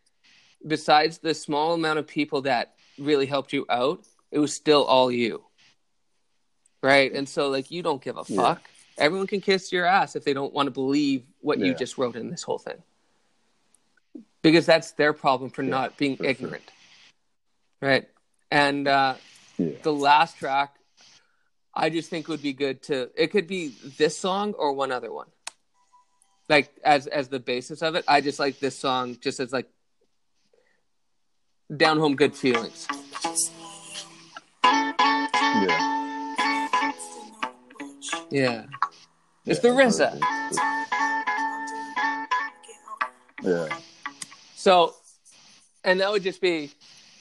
besides the small amount of people that really helped you out it was still all you. Right? And so like you don't give a
Yeah.
fuck. Everyone can kiss your ass if they don't want to believe what you just wrote in this whole thing. Because that's their problem for
Yeah,
not being
for sure.
ignorant. Right? And uh
Yeah.
the last track i just think would be good to it could be this song or one other one. Like as as the basis of it i just like this song just as like down home good feelings
Yeah.
yeah it's the RZA.
Yeah.
so and that would just be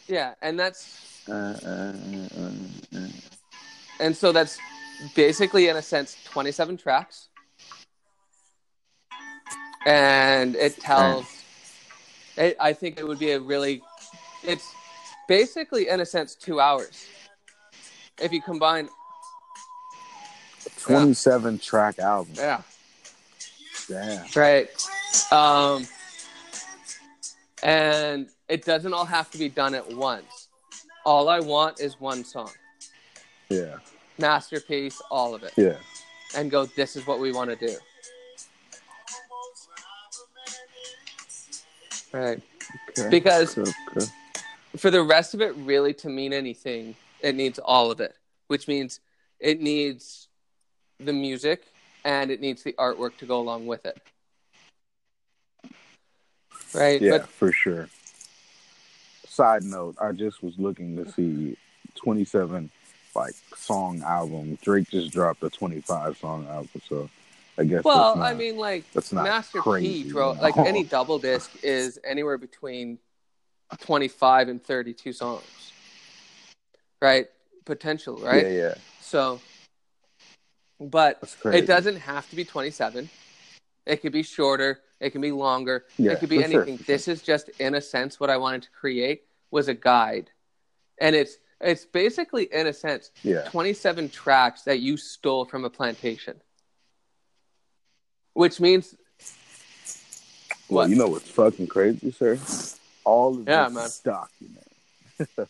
yeah and that's
Uh, uh, uh, uh,
and so that's basically in a sense 27 tracks and it tells it, i think it would be a really it's basically in a sense two hours if you combine
27 track album.
yeah
Damn.
right um and it doesn't all have to be done at once all i want is one song
Yeah.
masterpiece all of it
Yeah.
and go this is what we want to do right
Okay.
Because-
Okay.
For the rest of it really to mean anything it needs all of it which means it needs the music and it needs the artwork to go along with it right
Yeah,
but
for sure. Side note, I just was looking to see 27 like song album. Drake just dropped a 25 song album, so I guess
well
not,
i mean like
that's not
master
crazy,
p
you
like any double disc is anywhere between 25 and 32 songs right potential right
Yeah, yeah.
so but It doesn't have to be 27. It could be shorter. It can be longer.
Yeah,
it could be
sure,
anything.
sure.
This is just, in a sense, what I wanted to create was a guide, and it's it's basically, in a sense,
Yeah.
27 tracks that you stole from a plantation, which means
Well,
what?
you know what's fucking crazy, sir? All of
Yeah,
this
man.
is documented.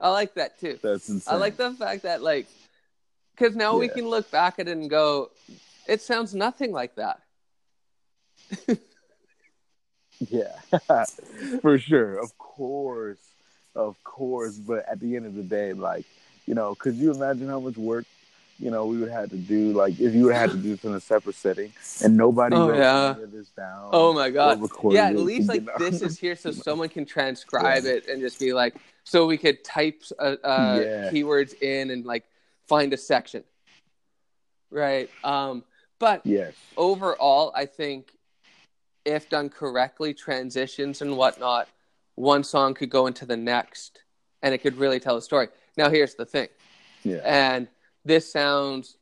I like that too.
That's insane.
I like the fact that like, because now we can look back at it and go, it sounds nothing like that.
Yeah, for sure. Of course, of course. But at the end of the day, like you know, could you imagine how much work you know we would have to do? Like if you would have to do this in a separate setting and nobody
Oh, yeah.
this down.
Oh my god! Yeah, at least like
know?
this is here, so someone can transcribe it and just be like, so we could type uh, uh,
Yeah.
keywords in and like find a section, right? Um, but
yes.
overall, I think if done correctly, transitions and whatnot, one song could go into the next, and it could really tell a story. Now, here's the thing,
Yeah.
and this sounds.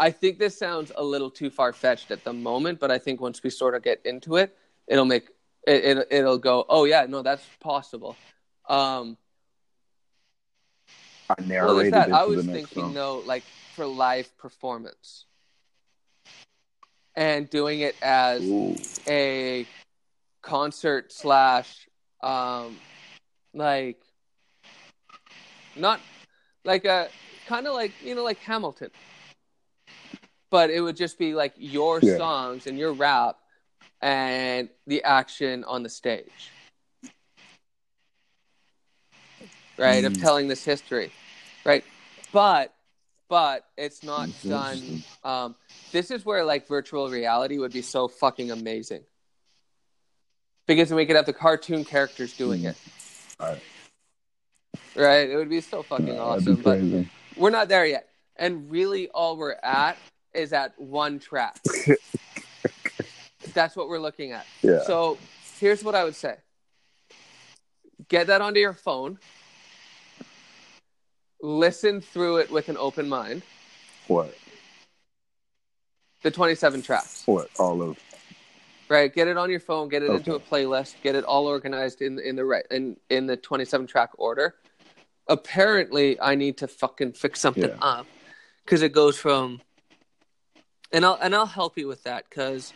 I think this sounds a little too far fetched at the moment, but I think once we sort of get into it, it'll make it, it it'll go. Oh yeah, no, that's possible. Um,
I
well,
narrated
that. I was thinking
song.
though, like for live performance, and doing it as
Ooh.
a concert slash, um, like not like a kind of like you know like Hamilton, but it would just be like your
Yeah.
songs and your rap and the action on the stage. Right, of
Mm.
telling this history. Right. But but it's not done um this is where like virtual reality would be so fucking amazing. Because then we could have the cartoon characters doing
Mm.
it.
Right.
Right? It would be so fucking
Yeah,
awesome. But. We're not there yet. And really all we're at is at one track. That's what we're looking at.
Yeah.
So here's what I would say. Get that onto your phone. Listen through it with an open mind.
What?
The 27 tracks.
What? All of
Right, get it on your phone, get it into a playlist, get it all organized in in the right in in the 27 track order. Apparently, I need to fucking fix something
Yeah.
up cuz it goes from and I'll and I'll help you with that cuz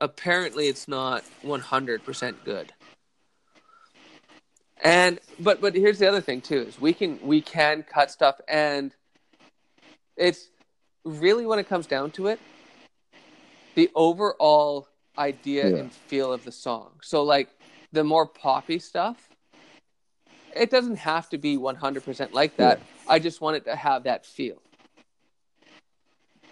apparently it's not 100% good. And but but here's the other thing too is we can we can cut stuff and it's really when it comes down to it the overall idea
Yeah.
and feel of the song. So like the more poppy stuff, it doesn't have to be 100% like that. I just want it to have that feel.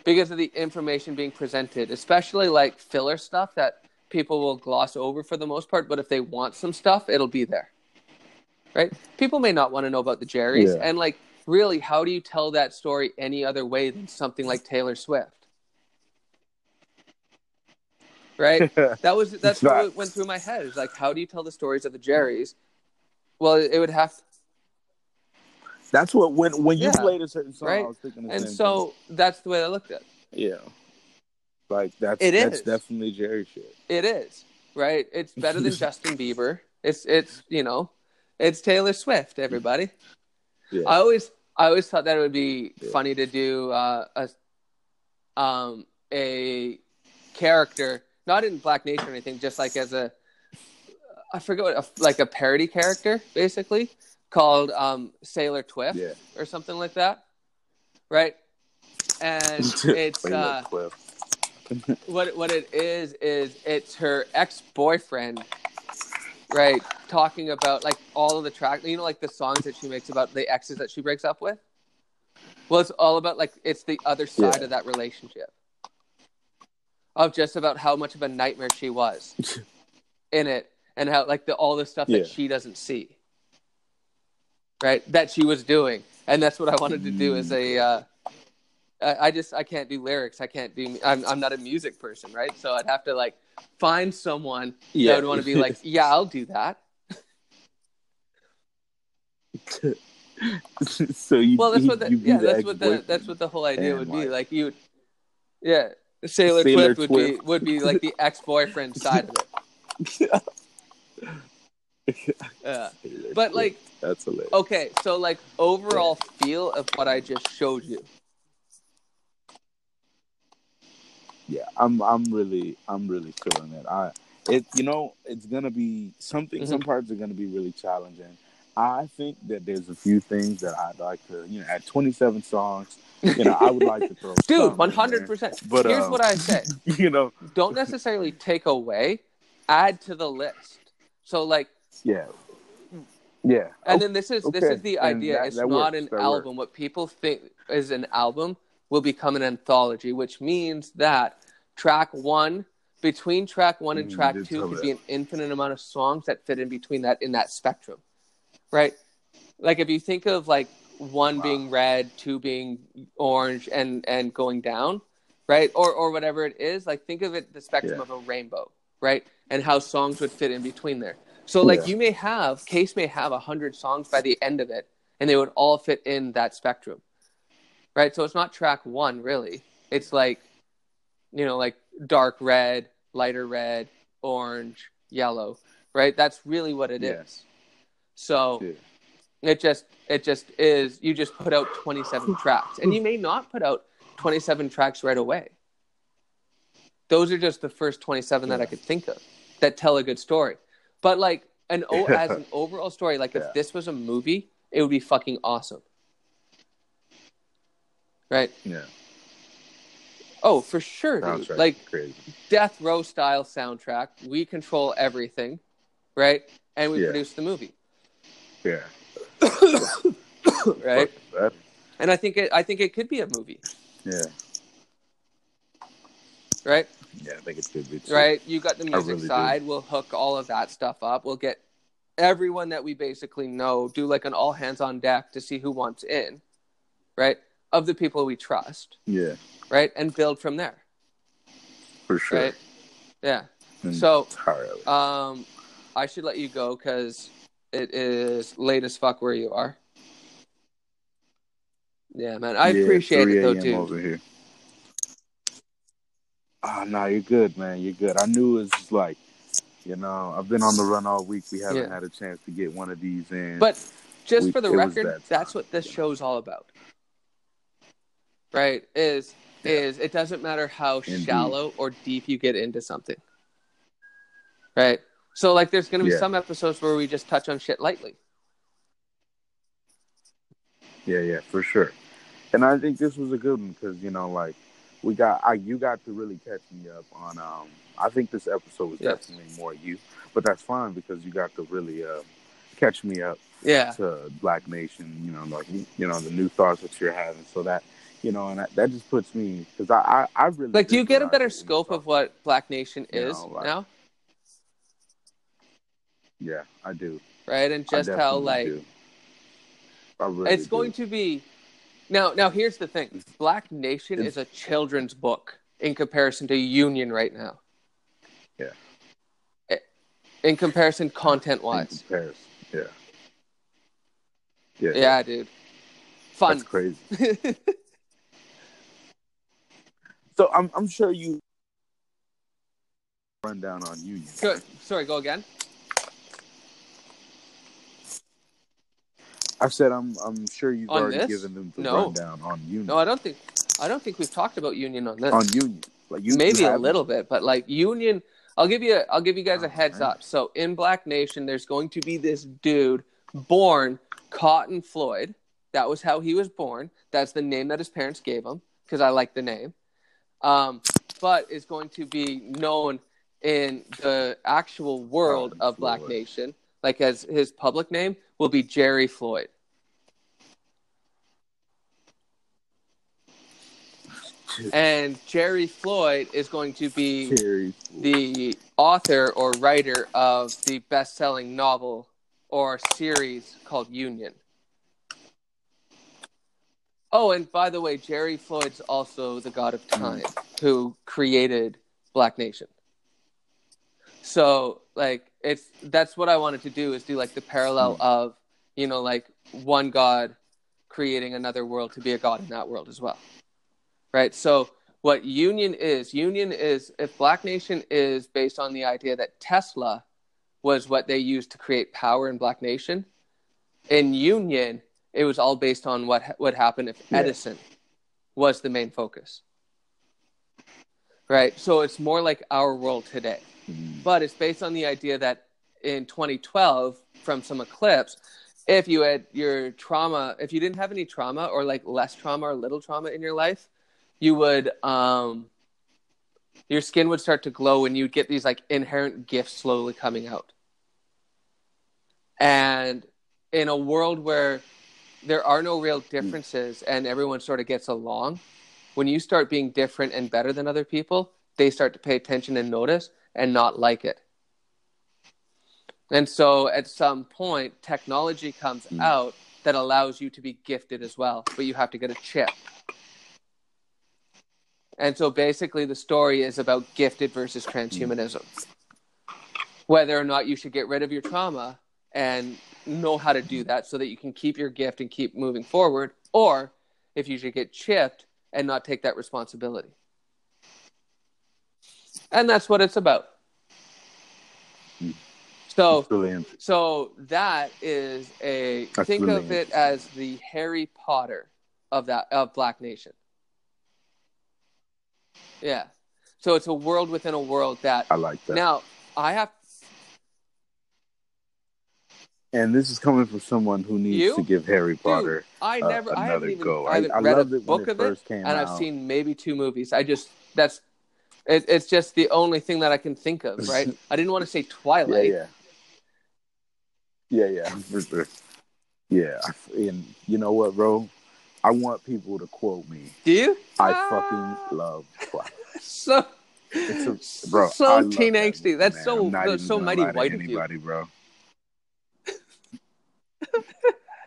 Because of the information being presented, especially like filler stuff that people will gloss over for the most part, but if they want some stuff, it'll be there. Right? People may not want to know about the Jerrys
Yeah.
and like really how do you tell that story any other way than something like Taylor Swift? right? That was that's what went through my head. Is like, how do you tell the stories of the Jerrys? Well, it would have,
That's what when when you
Yeah.
played a certain song,
Right.
I was thinking
and so that's the way I looked at it.
yeah, like that's
It
that's
is.
definitely Jerry shit.
It is right. It's better than Justin Bieber. It's it's you know, it's Taylor Swift. Everybody.
Yeah,
I always I always thought that it would be
Yeah.
funny to do uh, a um a character not in Black Nation or anything, just like as a I forget what a, like a parody character basically called um, Sailor Twift
yeah.
or something like that, right? And it's uh, what what it is is it's her ex boyfriend, right? Talking about like all of the track, you know, like the songs that she makes about the exes that she breaks up with. Well, it's all about like it's the other side
Yeah.
of that relationship, of just about how much of a nightmare she was in it, and how like the all the stuff
Yeah.
that she doesn't see, right? That she was doing, and that's what I wanted to do as a. Uh, I I just I can't do lyrics. I can't do. I'm I'm not a music person, right? So I'd have to like find someone
Yeah.
that would want to be like, yeah, I'll do that.
so you
Well, that's what the yeah, that's what the that's what the whole idea would be.
like-
you, yeah, Sailor,
Sailor
Twift would be would be like the ex boyfriend side of it. Yeah, but like
that's hilarious.
okay, so like overall feel of what I just showed you.
yeah, I'm I'm really I'm really feeling it. I it you know it's gonna be something.
Mhm.
Some parts are gonna be really challenging. I think that there's a few things that I'd like to you know at 27 songs. You know, I would like to throw.
Dude,
something
one
in
hundred
there.
percent.
But,
Here's
um,
what I say.
You know,
Don't necessarily take away, add to the list. So like
yeah, Yeah.
And then this is this is the idea.
that-
it's
that
not
works.
an
That
album. What people think is an album will become an anthology, which means that track one, between track one and
Mm,
track two, could be an infinite amount of songs that fit in between that in that spectrum, right? Like if you think of like one
Wow.
being red, two being orange, and and going down, right? Or or whatever it is. Like think of it the spectrum
Yeah.
of a rainbow, right? And how songs would fit in between there. So like
Yeah.
you may have Case may have a hundred songs by the end of it, and they would all fit in that spectrum, right? So it's not track one really. It's like, you know, like dark red, lighter red, orange, yellow, right? That's really what it is.
Yeah.
So
Yeah.
it just it just is. You just put out twenty seven tracks, and you may not put out twenty seven tracks right away. Those are just the first twenty seven that I could think of that tell a good story. But like an o- as an overall story, like if this was a movie, it would be fucking awesome. Right?
Yeah.
Oh, for sure, dude. Like
crazy.
death row style soundtrack. We control everything, right? And we
Yeah.
produce the movie,
Yeah.
right?
That,
And I think it. I think it could be a movie,
yeah.
Right?
Yeah, I think it's good. Too.
Right. You got the music
really do.
side. We'll hook all of that stuff up. We'll get everyone that we basically know. Do like an all hands on deck to see who wants in, right? Of the people we trust,
Yeah,
right? And build from there,
for sure.
right? Yeah.
Mm,
So Um, I should let you go because it is late as fuck where you are. Yeah, man. I
Yeah,
appreciate
3
it though, dude.
Over here. Ah, no, you're good, man. You're good. I knew it was like, you know, I've been on the run all week. We haven't
Yeah.
had a chance to get one of these in.
But just
We-
for the record,
that
that's what this show's all about. Right? Is
Yeah.
is it doesn't matter how
Indeed.
shallow or deep you get into something. Right? So like there's gonna be
Yeah.
some episodes where we just touch on shit lightly.
Yeah, yeah, for sure. And I think this was a good one because you know, like we got, I you got to really catch me up on. um I think this episode was
Yes.
definitely more you, but that's fine because you got to really uh, catch me up
Yeah.
to Black Nation. You know, like you know the new thoughts that you're having. So that you know, and that, that just puts me because I, I I really
Like do you get a better
you
scope of what Black Nation
You
is
know, like-
now?
Yeah, I do.
Right? And just how like.
I really
it's going to be now now here's the thing black nation
It's-
is a children's book in comparison to union right now
Yeah.
Eh, in comparison content
in
wise
comparison. Yeah. Yeah.
yeah dude fun
That's crazy. So I'm I'm sure you run down on Union.
Good. sorry go again
I said I'm I'm sure you've
On
already
this?
given them the
No.
rundown on Union.
no i don't think i don't think we've talked about union on this
on Union. Like you
maybe
you
a little bit but like union i'll give you i'll give you guys a heads
man.
up so in black nation there's going to be this dude born cotton floyd that was how he was born that's the name that his parents gave him because i like the name um, but is going to be known in the actual world
Cotton
of black
Floyd.
nation like as his public name will be jerry floyd and jerry floyd is going to be the author or writer of the best-selling novel or series called Union. Oh, and by the way, Jerry Floyd's also the god of mm. time who created Black Nation. So, like it's that's what I wanted to do is do like the parallel mm. of, you know, like one god creating another world to be a god in that world as well. Right? So, what union is union is if black nation is based on the idea that tesla was what they used to create power in black nation in union it was all based on what would happen if
Yeah.
edison was the main focus right so it's more like our world today
Mhm.
but it's based on the idea that in 2012 from some eclipse if you had your trauma if you didn't have any trauma or like less trauma or little trauma in your life you would um your skin would start to glow and you'd get these like inherent gifts slowly coming out and in a world where there are no real differences and everyone sort of gets along, when you start being different and better than other people, they start to pay attention and notice and not like it. And so at some point, technology comes
Mm.
out that allows you to be gifted as well, but you have to get a chip. And so basically, the story is about gifted versus transhumanism. Whether or not you should get rid of your trauma and know how to do that so that you can keep your gift and keep moving forward, or if you should get chipped and not take that responsibility. And that's what it's about. Hmm. So,
It's
so that is a
That's
think
really
of it as the Harry Potter of that of Black Nation. Yeah. So it's a world within a world that
I like that.
now I have
and this is coming from someone who needs
You?
to give Harry Potter
I
uh,
never I
another
haven't even
go.
I
I, I
read
loved
a
it when
book
it
of it
first came
and
out.
I've seen maybe two movies. I just that's it, it's just the only thing that I can think of, right? I didn't want to say Twilight.
yeah, yeah, yeah, for sure. Yeah, and you know what, bro? I want people to quote me.
Do you?
I
Ah,
fucking love Twilight.
so
It's a, bro,
so teen
that
angsty.
movie,
That's
man.
so
not
that's
even
so mighty white of you.
anybody, bro.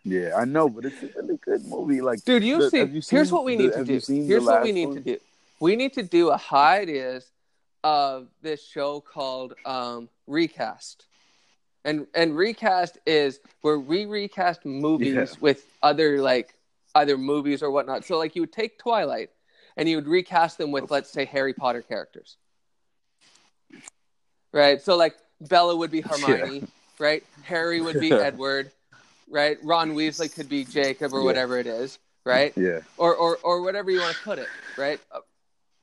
yeah, I know, but it's a really good movie. Like,
Dude, you've
the-
seen,
have you
Here's what we
the-
need to do.
you the
Here's what we need
one?
to do. We need to do a hiatus of this show called um, Recast, and and Recast is where we recast movies
Yeah.
with other like either movies or whatnot. So like you would take Twilight and you would recast them with let's say Harry Potter characters, right? So like Bella would be Hermione, right? Harry would be
Yeah.
Edward, right? Ron Weasley could be Jacob or
Yeah.
whatever it is, right?
Yeah,
or or or whatever you want to put it, right?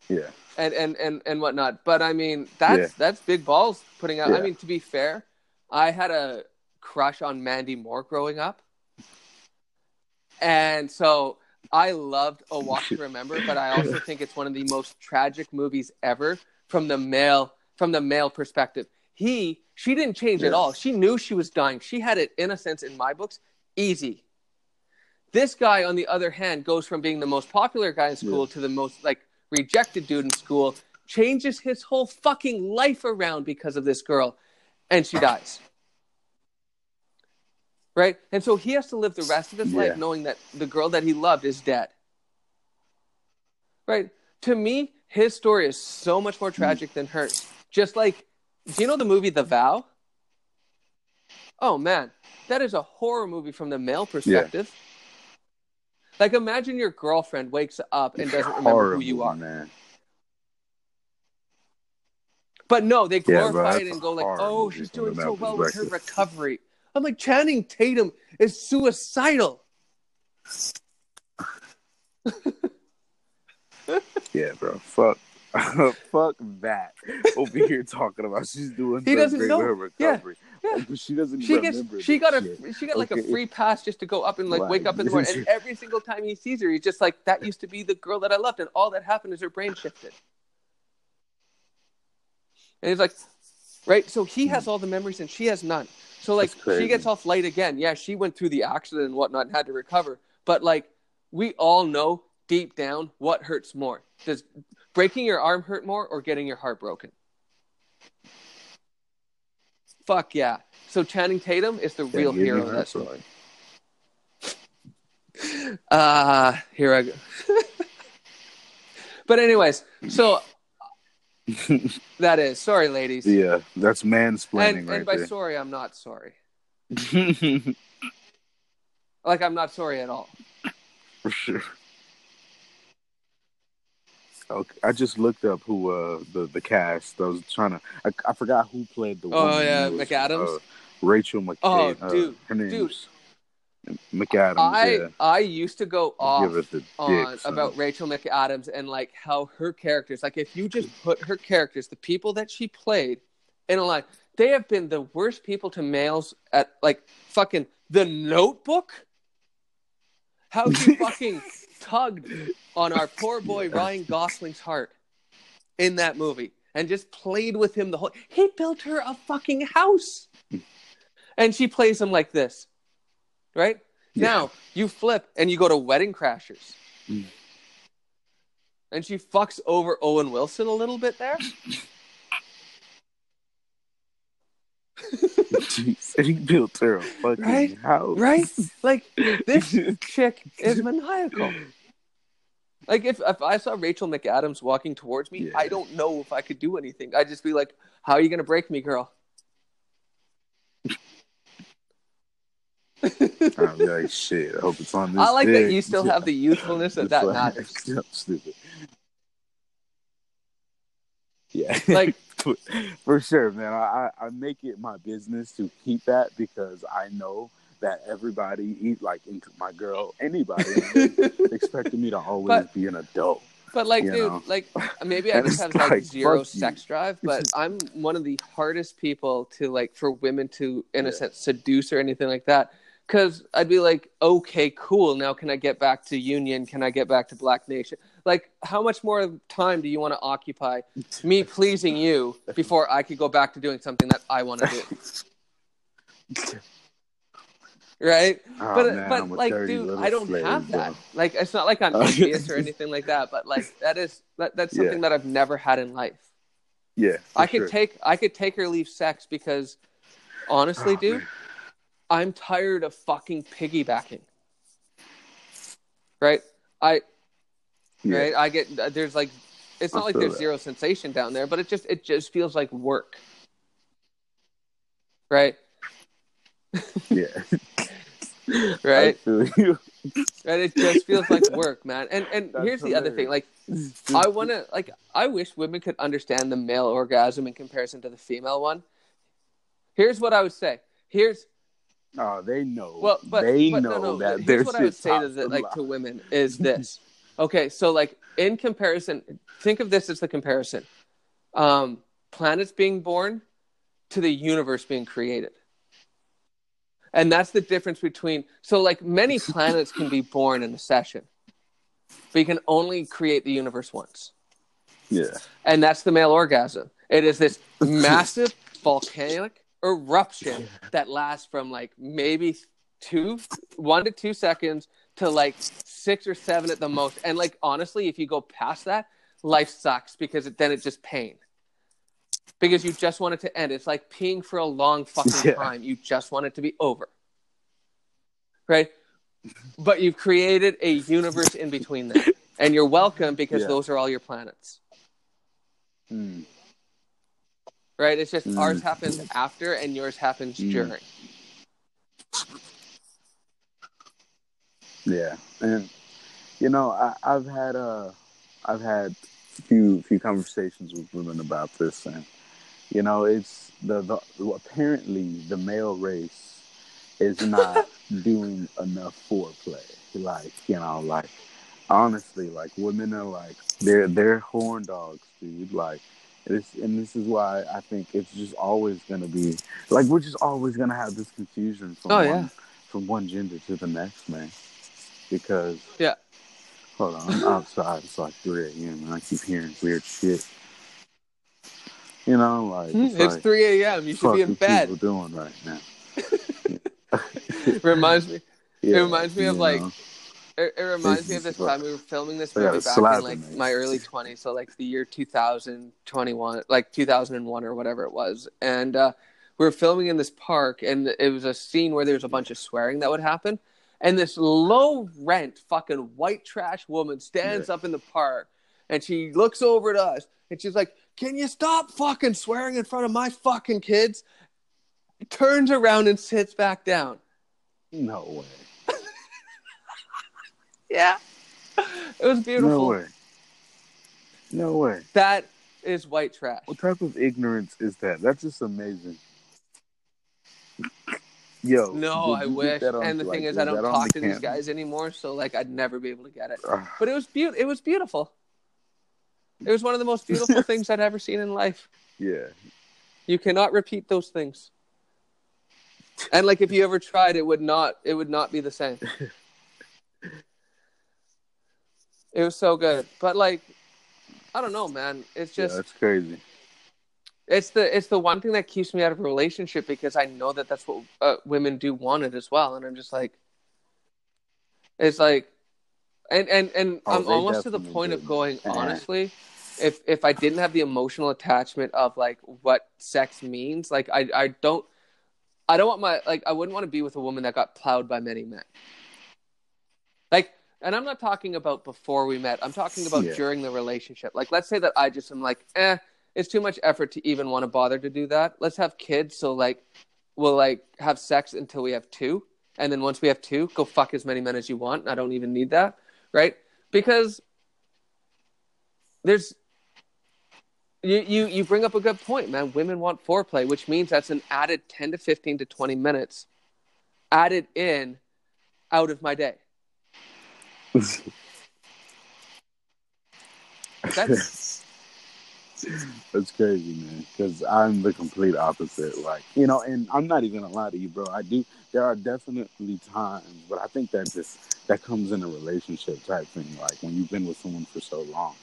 yeah,
And and and and whatnot. But I mean, that's
Yeah.
that's big balls putting out. I mean, to be fair, I had a crush on Mandy Moore growing up, and so I loved A Walk to Remember. But I also think it's one of the most tragic movies ever from the male from the male perspective. He she didn't change at all. She knew she was dying. She had it in a sense in my books easy. This guy, on the other hand, goes from being the most popular guy in school to the most like rejected dude in school, changes his whole fucking life around because of this girl, and she dies. Right? And so he has to live the rest of his
Yeah.
life knowing that the girl that he loved is dead. Right? To me, his story is so much more tragic than hers. Just like, do you know the movie The Vow? Oh man, that is a horror movie from the male perspective. Like, imagine your girlfriend wakes up and doesn't remember who you are.
man.
But no, they glorify
that's
it and go like, "Oh, she's doing so well with her recovery." I'm like, Channing Tatum is suicidal.
Yeah, bro. Fuck. Fuck that. Over here talking about she's doing
He doesn't know.
her
Yeah, yeah.
She doesn't
She gets, she got a, she got like a free pass just to go up and like
Right.
wake up in the morning. And every single time he sees her, he's just like, "That used to be the girl that I loved," and all that happened is her brain shifted. And he's like, right? So he has hmm. all the memories and she has none. So like she gets off light again. Yeah, she went through the accident and whatnot and had to recover. But like we all know deep down what hurts more. Does breaking your arm hurt more or getting your heart broken? Fuck yeah. So Channing Tatum is the
Yeah,
real hero of that
story.
story. Uh here I go. but anyways, so that is sorry ladies.
Yeah, that's mansplaining
and
right
and by
there.
sorry I'm not sorry. Like I'm not sorry at all.
For sure. Okay, I just looked up who uh the the cast. I was trying to. I, I forgot who played the.
Oh, yeah, McAdams?
uh, Rachel McAdams.
Oh,
uh,
dude,
her name
dude.
McAdams.
I
yeah,
I used to go off
give it the
on
dick.
about Rachel McAdams and like how her characters, like if you just put her characters, the people that she played in a line, they have been the worst people to males at like fucking the notebook. How she fucking tugged on our poor boy Ryan Gosling's heart in that movie and just played with him the whole he built her a fucking house. Hmm. And she plays him like this. Right?
Yeah.
Now you flip and you go to Wedding Crashers.
Mm.
And she fucks over Owen Wilson a little bit there.
Jeez, and he built her a fucking
Right?
house.
Right? Like this chick is maniacal. Like if, if I saw Rachel McAdams walking towards me,
Yeah.
I don't know if I could do anything. I'd just be like, "How are you gonna break me, girl?"
Be like, shit. I hope it's on this.
I like that you still have the youthfulness that
It's
that
like-
matters.
I'm stupid. Yeah,
Like-
for sure, man. I, I make it my business to keep that because I know that everybody, eat like my girl, anybody, expecting me to always
But-
be an adult.
But like, dude,
know?
like maybe I just have like
like,
zero
fuck you.
sex drive, but I'm one of the hardest people to like for women to, in a sense, seduce or anything like that. Because I'd be like, okay, cool. Now can I get back to Union? Can I get back to Black Nation? Like, how much more time do you want to occupy me pleasing you before I could go back to doing something that I want to do? Right?
Oh,
but
man,
but like dude i don't
slave,
have that
bro.
like it's not like i'm envious or anything like that but like that is that, that's something
Yeah.
that i've never had in life
Yeah,
i could
sure.
take i could take or leave sex because honestly
Oh,
dude
man.
I'm tired of fucking piggybacking right i
Yeah.
right i get uh, there's like it's not like there's
that.
zero sensation down there but it just it just feels like work right
Yeah,
right right it just feels like work man and and
That's
here's the other thing like I want to like. I wish women could understand the male orgasm in comparison to the female one. Here's what I would say. Here's
Oh, they know.
well, but
they
but
know
no, no.
that
Here's what I would say to the like to women is this. Okay, so like in comparison, think of this as the comparison: um, planets being born to the universe being created. And that's the difference between so like many planets can be born in a session. But you can only create the universe once.
Yeah,
And that's the male orgasm. It is this massive volcanic eruption that lasts from like maybe two, one to two seconds to like six or seven at the most. And like honestly, if you go past that, life sucks because it, then it's just pain. Because you just want it to end. It's like peeing for a long fucking
Yeah.
time. You just want it to be over. Right? But you've created a universe in between that. And you're welcome because
Yeah.
those are all your planets.
Mm.
Right? It's just
Mm.
ours happens after and yours happens
Mm.
during.
yeah, and you know, I, I've had uh, I've had few few conversations with women about this, and you know, it's the, the apparently the male race is not doing enough foreplay. Like you know, like honestly, like women are like they're they're horn dogs, dude. Like this, and this is why I think it's just always gonna be like we're just always gonna have this confusion from
Oh,
one
yeah.
from one gender to the next, man. Because
Yeah.
hold on, I'm outside. It's like 3 a.m. and I keep hearing weird shit. You know, like
Hmm,
it's,
It's
like,
3 a.m. You should be in bed.
people are doing right now.
reminds me.
Yeah,
reminds me of,
you
like,
know.
It, it reminds me of this time we were filming this movie back in like
him,
my early 20s, so like the year 2021, like 2001 or whatever it was, and uh, we were filming in this park, and it was a scene where there was a bunch of swearing that would happen, and this low rent fucking white trash woman stands up in the park, and she looks over at us, and she's like, "Can you stop fucking swearing in front of my fucking kids?" Turns around and sits back down.
no way,
Yeah. It was beautiful.
no way, no way.
That is white trash.
What type of ignorance is that? That's just amazing. Yo,
No, I wish. And the
like,
thing is, I don't talk
the
to these guys anymore, so like I'd never be able to get it.
Ah.
But it was beautiful. It was beautiful. It was one of the most beautiful things I'd ever seen in life.
yeah,
You cannot repeat those things. And like if you ever tried, it would not. It would not be the same. It was so good, but like, I don't know, man. It's
yeah,
just
that's crazy.
it's the it's the one thing that keeps me out of a relationship because I know that that's what uh, women do want it as well, and I'm just like, It's like, and and and
Oh,
I'm almost to the point of going honestly. If if I didn't have the emotional attachment of like what sex means, like I I don't I don't want my like I wouldn't want to be with a woman that got plowed by many men. And I'm not talking about before we met. I'm talking about
Yeah.
during the relationship. Like, let's say that I just am like, eh, it's too much effort to even want to bother to do that. Let's have kids. So like, we'll like have sex until we have two, and then once we have two, go fuck as many men as you want. I don't even need that, right? Because there's you, you you bring up a good point, man. Women want foreplay, which means that's an added ten to fifteen to twenty minutes added in out of my day. That's
That's crazy, man. Because I'm the complete opposite. Like, you know, and I'm not even gonna lie to you, bro. I do. There are definitely times, but I think that just that comes in a relationship type thing. Like when you've been with someone for so long,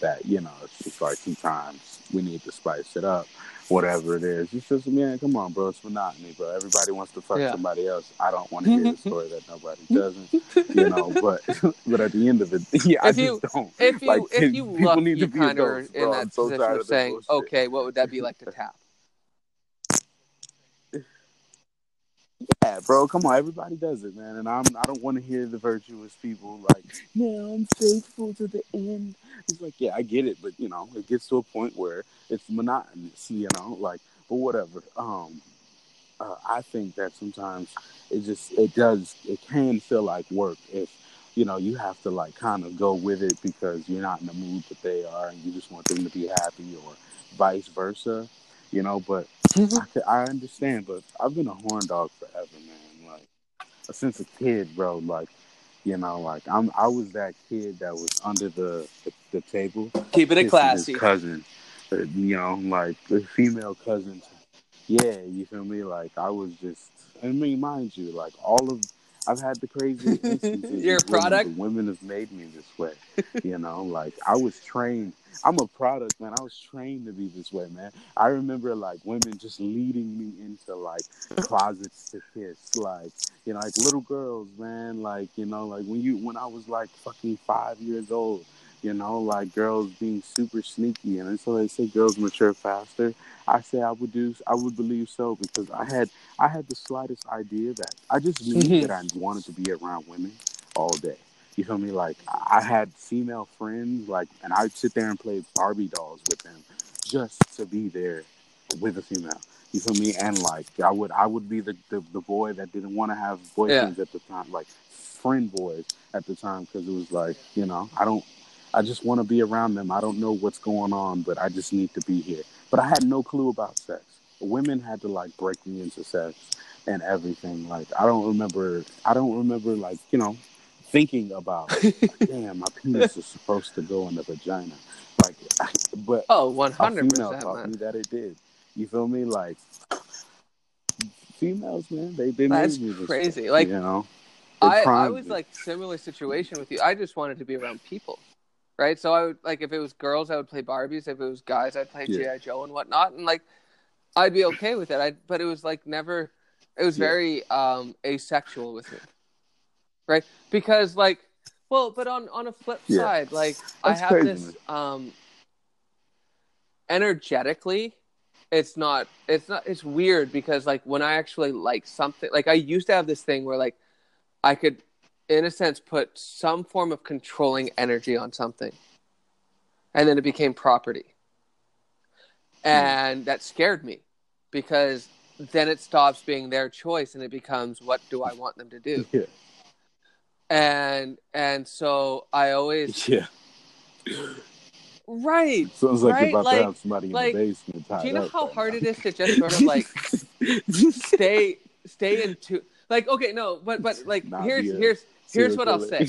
that you know, it's just like sometimes we need to spice it up. Whatever it is, it's just man, come on, bro. It's monotony, bro. Everybody wants to fuck
Yeah.
somebody else. I don't want to hear the story that nobody doesn't, you know. But but at the end of it, yeah, I
If you-
just don't.
if you
Like,
if you
people
look,
need
you
to be
kind of in
bro.
that
I'm
position
tired
of saying,
bullshit.
okay, what would that be like to tap?
Yeah, bro, come on, everybody does it, man. And I'm I don't want to hear the virtuous people like, no, I'm faithful to the end. It's like, yeah, I get it, but you know, it gets to a point where it's monotonous, you know, like, but whatever. Um, uh, I think that sometimes it just it does it can feel like work if you know you have to like kind of go with it because you're not in the mood that they are and you just want them to be happy or vice versa, you know. But I, understand, but I've been a horn dog forever, man. Like since a kid, bro. Like you know, like I'm I was that kid that was under the the, the table
Keeping it classy.
his cousin, uh, you know, like the female cousins. Yeah, you feel me? Like I was just. I mean, mind you, like all of I've had the craziest instances.
You're a
with women,
product?
Women have made me this way. You know, like I was trained. I'm a product, man. I was trained to be this way, man. I remember like women just leading me into like closets to kiss, like you know, like little girls, man. Like you know, like when you when I was like fucking five years old, you know, like girls being super sneaky, and so they say girls mature faster. I say I would do, I would believe so because I had I had the slightest idea that I just knew
Mhm.
that I wanted to be around women all day. You feel me? Like I had female friends, like, and I'd sit there and play Barbie dolls with them just to be there with a female. You feel me? And like I would, I would be the the, the boy that didn't want to have boyfriends at the time, like friend boys at the time, because it was like, you know, I don't, I just want to be around them. I don't know what's going on, but I just need to be here. But I had no clue about sex. Women had to like break me into sex and everything. Like I don't remember, I don't remember like you know thinking about, like, damn, my penis is supposed to go in the vagina. Like, but
Oh, one hundred
female
percent,
taught
man.
me that it did. You feel me? Like females, man, they they
That's
made me this
crazy. Like,
you know,
I, I was like similar situation with you. I just wanted to be around people, right? So I would like if it was girls, I would play Barbies. If it was guys, I'd play
Yeah.
GI Joe and whatnot, and like I'd be okay with it. I but it was like never. It was
Yeah.
very um asexual with me, right? Because like, well, but on on a flip
Yeah.
side, like I have
crazy,
this um energetically it's not it's not it's weird because like when i actually like something like i used to have this thing where like i could in a sense put some form of controlling energy on something and then it became property hmm. and that scared me because then it stops being their choice and it becomes what do i want them to do
Yeah,
and and so i always
yeah.
right
Sounds like
Right?
you're about
Like-
to have somebody in the basement.
do you know how
right
hard
now.
it is to just sort of like stay stay into like okay no but but like
Not
here's
a
here's here's what I'll say.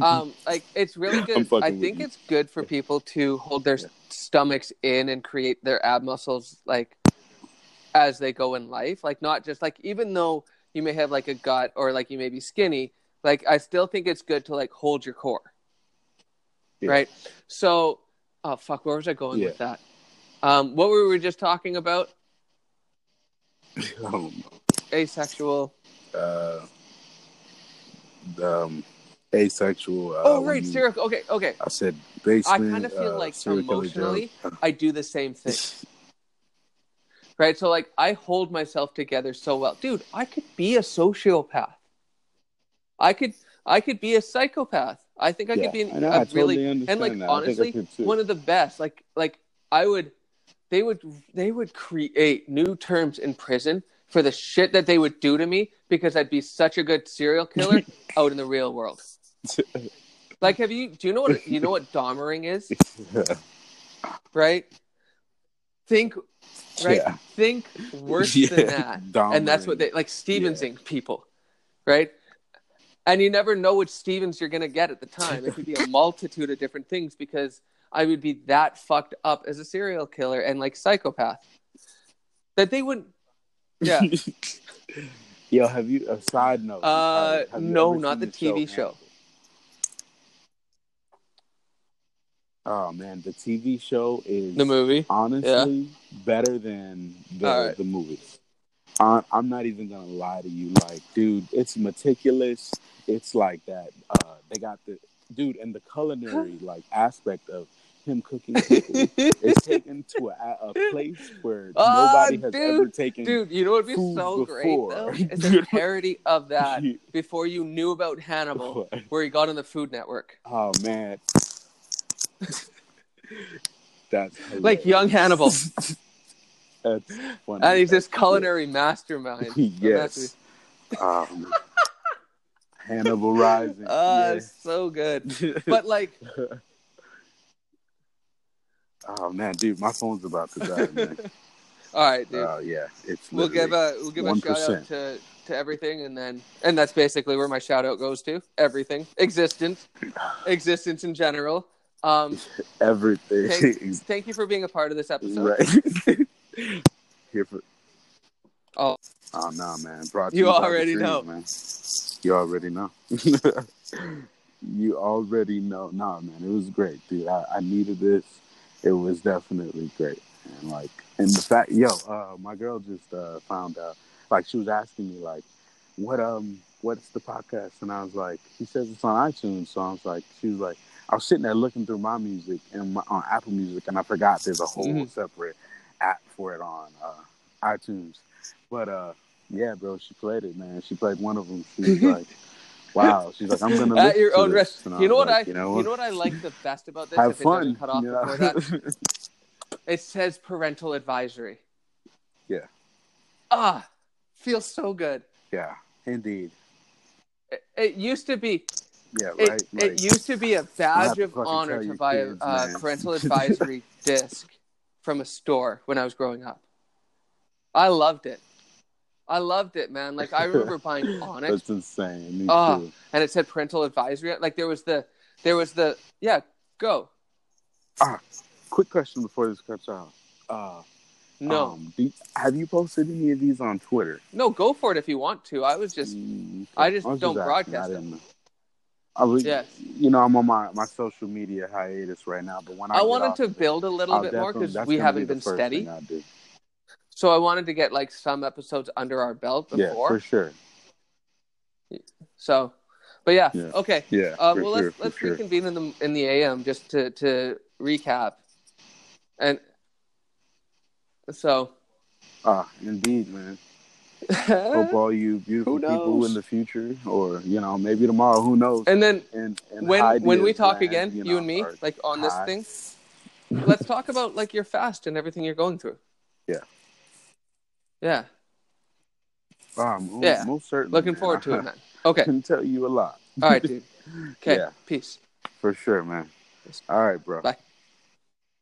Um like it's really good. I think
you.
it's good for people to hold their
Yeah.
stomachs in and create their ab muscles like as they go in life. Like not just like even though you may have like a gut or like you may be skinny like I still think it's good to like hold your core.
Yeah.
right? So oh fuck where was I going
Yeah.
with that? Um what were we just talking about?
Um,
asexual.
uh, um, asexual. Uh,
oh right, serial. Okay, okay.
I said
basically.
I
kind of feel
uh,
like emotionally. I do the same thing. Right? So like I hold myself together so well. Dude, I could be a sociopath. I could I could be a psychopath. I think I
Yeah,
could be an,
know,
a
totally
really and like
that. I think I
honestly one of the best. Like like I would they would they would create new terms in prison for the shit that they would do to me because I'd be such a good serial killer out in the real world. Like have you do you know what you know what domering is? Right? Think right?
Yeah.
Think worse
Yeah,
than that. And that's what they like Stevensing people, right? And you never know which Stevens you're gonna get at the time. It could be a multitude of different things because I would be that fucked up as a serial killer and like psychopath that they wouldn't. Yeah.
Yo, have you a side note?
Uh,
have- have
no, not
seen
the TV show.
Hannibal? Oh man, the TV show is
The movie.
honestly better than the
All right.
the movies. I, I'm not even gonna lie to you, like, dude, it's meticulous. It's like that. Uh, they got the dude and the culinary like aspect of him cooking people is taken to a, a place where
Ah,
nobody has
dude,
ever taken.
Dude, you know what would be so great
before.
though? It's a parody of that before you knew about Hannibal,
What?
where he got on the Food Network.
Oh man, that's
Like young Hannibal.
That's funny.
and he's this culinary mastermind.
yes. Um, Hannibal Rising.
Ah,
yeah.
so good. But like,
oh man, dude, my phone's about to die. Man.
all right, dude.
Oh yeah, it's
we'll give a we'll give a shout out
1%.
to to everything, and then and that's basically where my shout out goes to everything, existence, existence in general. Um,
everything.
thank, thank you for being a part of this episode.
right. Here for.
Oh.
Oh no, man! Brought
You already know.
man. You already know. you already know. Nah, man, it was great, dude. I, I needed this. It was definitely great, and like, and the fact, yo, uh, my girl just uh, found out. Like, she was asking me, like, what um, what's the podcast? And I was like, she says it's on iTunes. So I was like, she was like, I was sitting there looking through my music and my, on Apple Music, and I forgot there's a whole
Mhm.
separate app for it on uh, iTunes. But uh, yeah, bro, she played it, man. She played one of them. She was like, "Wow." She's like, "I'm gonna
At your own
this."
risk. You know what I
like,
you know, what I like the best about this?
Have
if it
fun.
doesn't cut off
you know?
before that, it says parental advisory.
Yeah.
Ah, feels so good.
yeah, indeed.
It, it used to be
Yeah,
it,
right.
it
Like,
used to be a badge of honor to buy a uh, parental advisory disc from a store when I was growing up. I loved it. I loved it, man. Like I remember buying Onyx
that's insane. Me
Ah.
too.
and it said parental advisory. Like there was the there was the yeah, go.
Ah, Quick question before this cuts out. Uh,
No.
um, have you posted any of these on Twitter?
no, go for it if you want to. I was just
Mm,
I just
was
don't
asking.
broadcast them.
I was,
Yes.
you know, I'm on my, my social media hiatus right now, but when I,
I wanted
off
to build a little
I'll
bit more because we haven't
be
been steady.
Thing I do.
So I wanted to get like some episodes under our belt before.
Yeah, for sure.
So, but yeah,
Yeah.
okay.
Yeah,
Uh, well,
sure,
let's let's
sure.
reconvene in the in the AM just to to recap. And so,
Ah, indeed, man. Hope all you beautiful people in the future, or you know, maybe tomorrow, who knows?
and then
And, and
when
ideas
when we talk
land,
again, you,
know,
and me, like on this
high.
thing, let's talk about like your fast and everything you're going through.
Yeah.
Yeah.
Ah, most,
Yeah.
most certainly.
Looking
man.
forward to it, man. Okay.
can tell you a lot.
All right, dude. Okay.
Yeah.
Peace.
For sure, man. All right, bro.
Bye.